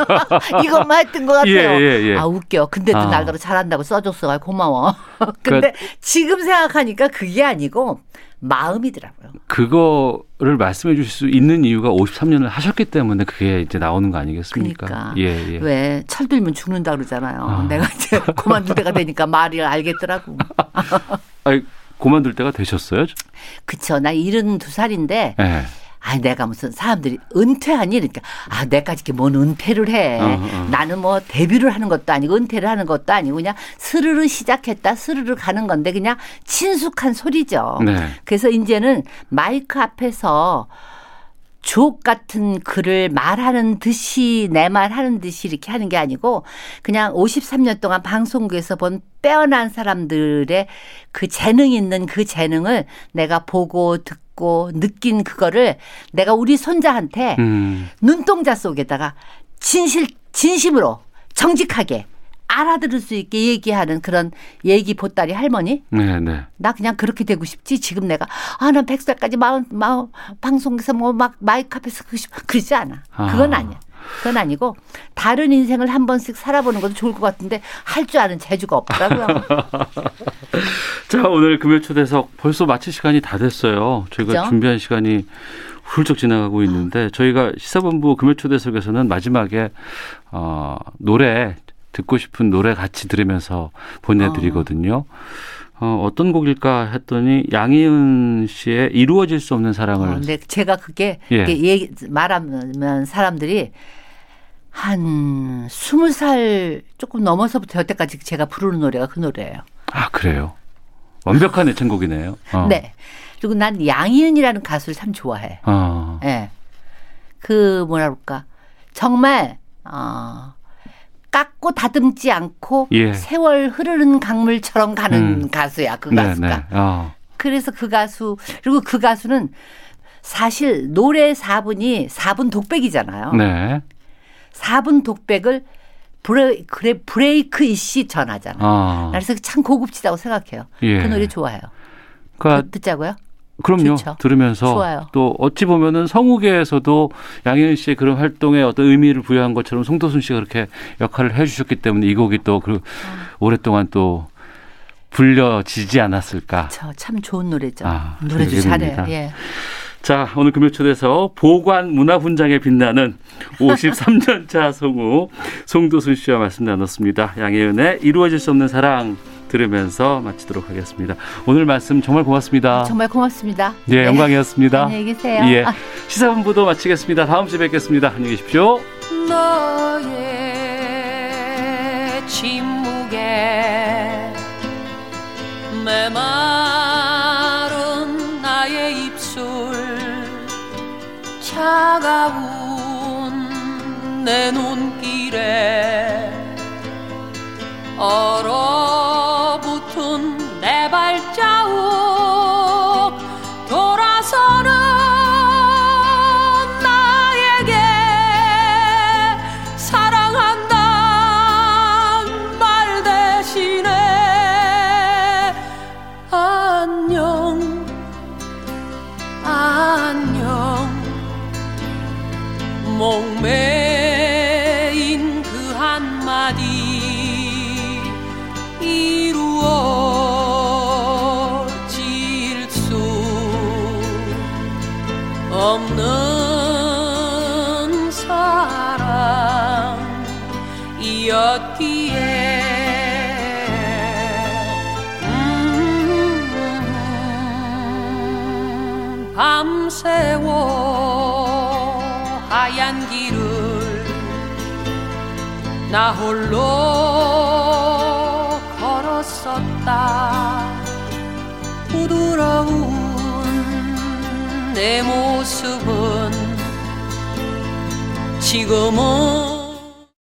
S11: 이것만 했던 것 같아요. 예, 예, 예. 아 웃겨. 근데 또 아. 날더러 잘한다고 써줬어. 고마워. 근데 그러니까. 지금 생각하니까 그게 아니고 마음이더라고요.
S2: 그거를 말씀해 주실 수 있는 이유가 53년을 하셨기 때문에 그게 이제 나오는 거 아니겠습니까?
S11: 그러니까. 예, 예. 왜 철들면 죽는다 그러잖아요. 아. 내가 이제 그만둘 때가 되니까 말이 알겠더라고.
S2: 아니, 그만둘 때가 되셨어요?
S11: 그쵸. 나 72살인데 네. 아, 내가 무슨 사람들이 은퇴하니? 그러니까, 아, 내가 이렇게 뭔 은퇴를 해. 어, 어. 나는 뭐 데뷔를 하는 것도 아니고 은퇴를 하는 것도 아니고 그냥 스르르 시작했다, 스르르 가는 건데 그냥 친숙한 소리죠. 네. 그래서 이제는 마이크 앞에서 주옥 같은 글을 말하는 듯이 내 말 하는 듯이 이렇게 하는 게 아니고 그냥 53년 동안 방송국에서 본 빼어난 사람들의 그 재능 있는 그 재능을 내가 보고 듣고 느낀 그거를 내가 우리 손자한테 음. 눈동자 속에다가 진실 진심으로 정직하게 알아들을 수 있게 얘기하는 그런 얘기 보따리 할머니. 네, 네. 나 그냥 그렇게 되고 싶지. 지금 내가 아, 난 백살까지 마음 마음 방송에서 뭐 막 마이크 앞에서 그러지 않아. 그건 아. 아니야. 그건 아니고 다른 인생을 한 번씩 살아보는 것도 좋을 것 같은데 할 줄 아는 재주가 없더라고요.
S2: 자 오늘 금요 초대석 벌써 마칠 시간이 다 됐어요. 저희가 그죠? 준비한 시간이 훌쩍 지나가고 있는데 저희가 시사본부 금요 초대석에서는 마지막에 어, 노래 듣고 싶은 노래 같이 들으면서 보내드리거든요. 어, 어떤 곡일까 했더니 양희은 씨의 이루어질 수 없는 사랑을. 어,
S11: 네, 제가 그게 예. 얘기 말하면 사람들이 한 스무 살 조금 넘어서부터 여태까지 제가 부르는 노래가 그 노래예요.
S2: 아 그래요? 완벽한 애창곡이네요.
S11: 어. 네. 그리고 난 양희은이라는 가수를 참 좋아해. 어. 네. 그 뭐라 그럴까 정말 어. 깎고 다듬지 않고 예. 세월 흐르는 강물처럼 가는 음. 가수야 그 네, 가수가. 네, 네. 어. 그래서 그 가수 그리고 그 가수는 사실 노래 4분이 4분 독백이잖아요. 네. 4분 독백을 브레, 그래, 브레이크 이씨 전하잖아요. 아. 그래서 참 고급지다고 생각해요. 예. 그 노래 좋아요. 그러니까 듣자고요?
S2: 그럼요. 좋죠. 들으면서 좋아요. 또 어찌 보면은 성우계에서도 양현 씨의 그런 활동에 어떤 의미를 부여한 것처럼 송도순 씨가 그렇게 역할을 해주셨기 때문에 이 곡이 또그 어. 오랫동안 또 불려지지 않았을까.
S11: 저참 좋은 노래죠. 아, 노래도 잘해요. 예.
S2: 자, 오늘 금요 초대에서 보관 문화 훈장에 빛나는 53년차 성우 송도순 씨와 말씀 나눴습니다. 양혜은의 이루어질 수 없는 사랑 들으면서 마치도록 하겠습니다. 오늘 말씀 정말 고맙습니다.
S11: 정말 고맙습니다.
S2: 예, 네, 영광이었습니다.
S11: 안녕히 계세요.
S2: 예. 시사본부도 마치겠습니다. 다음 주에 뵙겠습니다. 안녕히 계십시오.
S12: 너의 침묵에 메마른 나의 입술 차가운 내 눈길에 얼어 사랑이었기에. 음, 밤새워 하얀 길을 나 홀로 걸었었다. 부드러운 내 모습은 지금은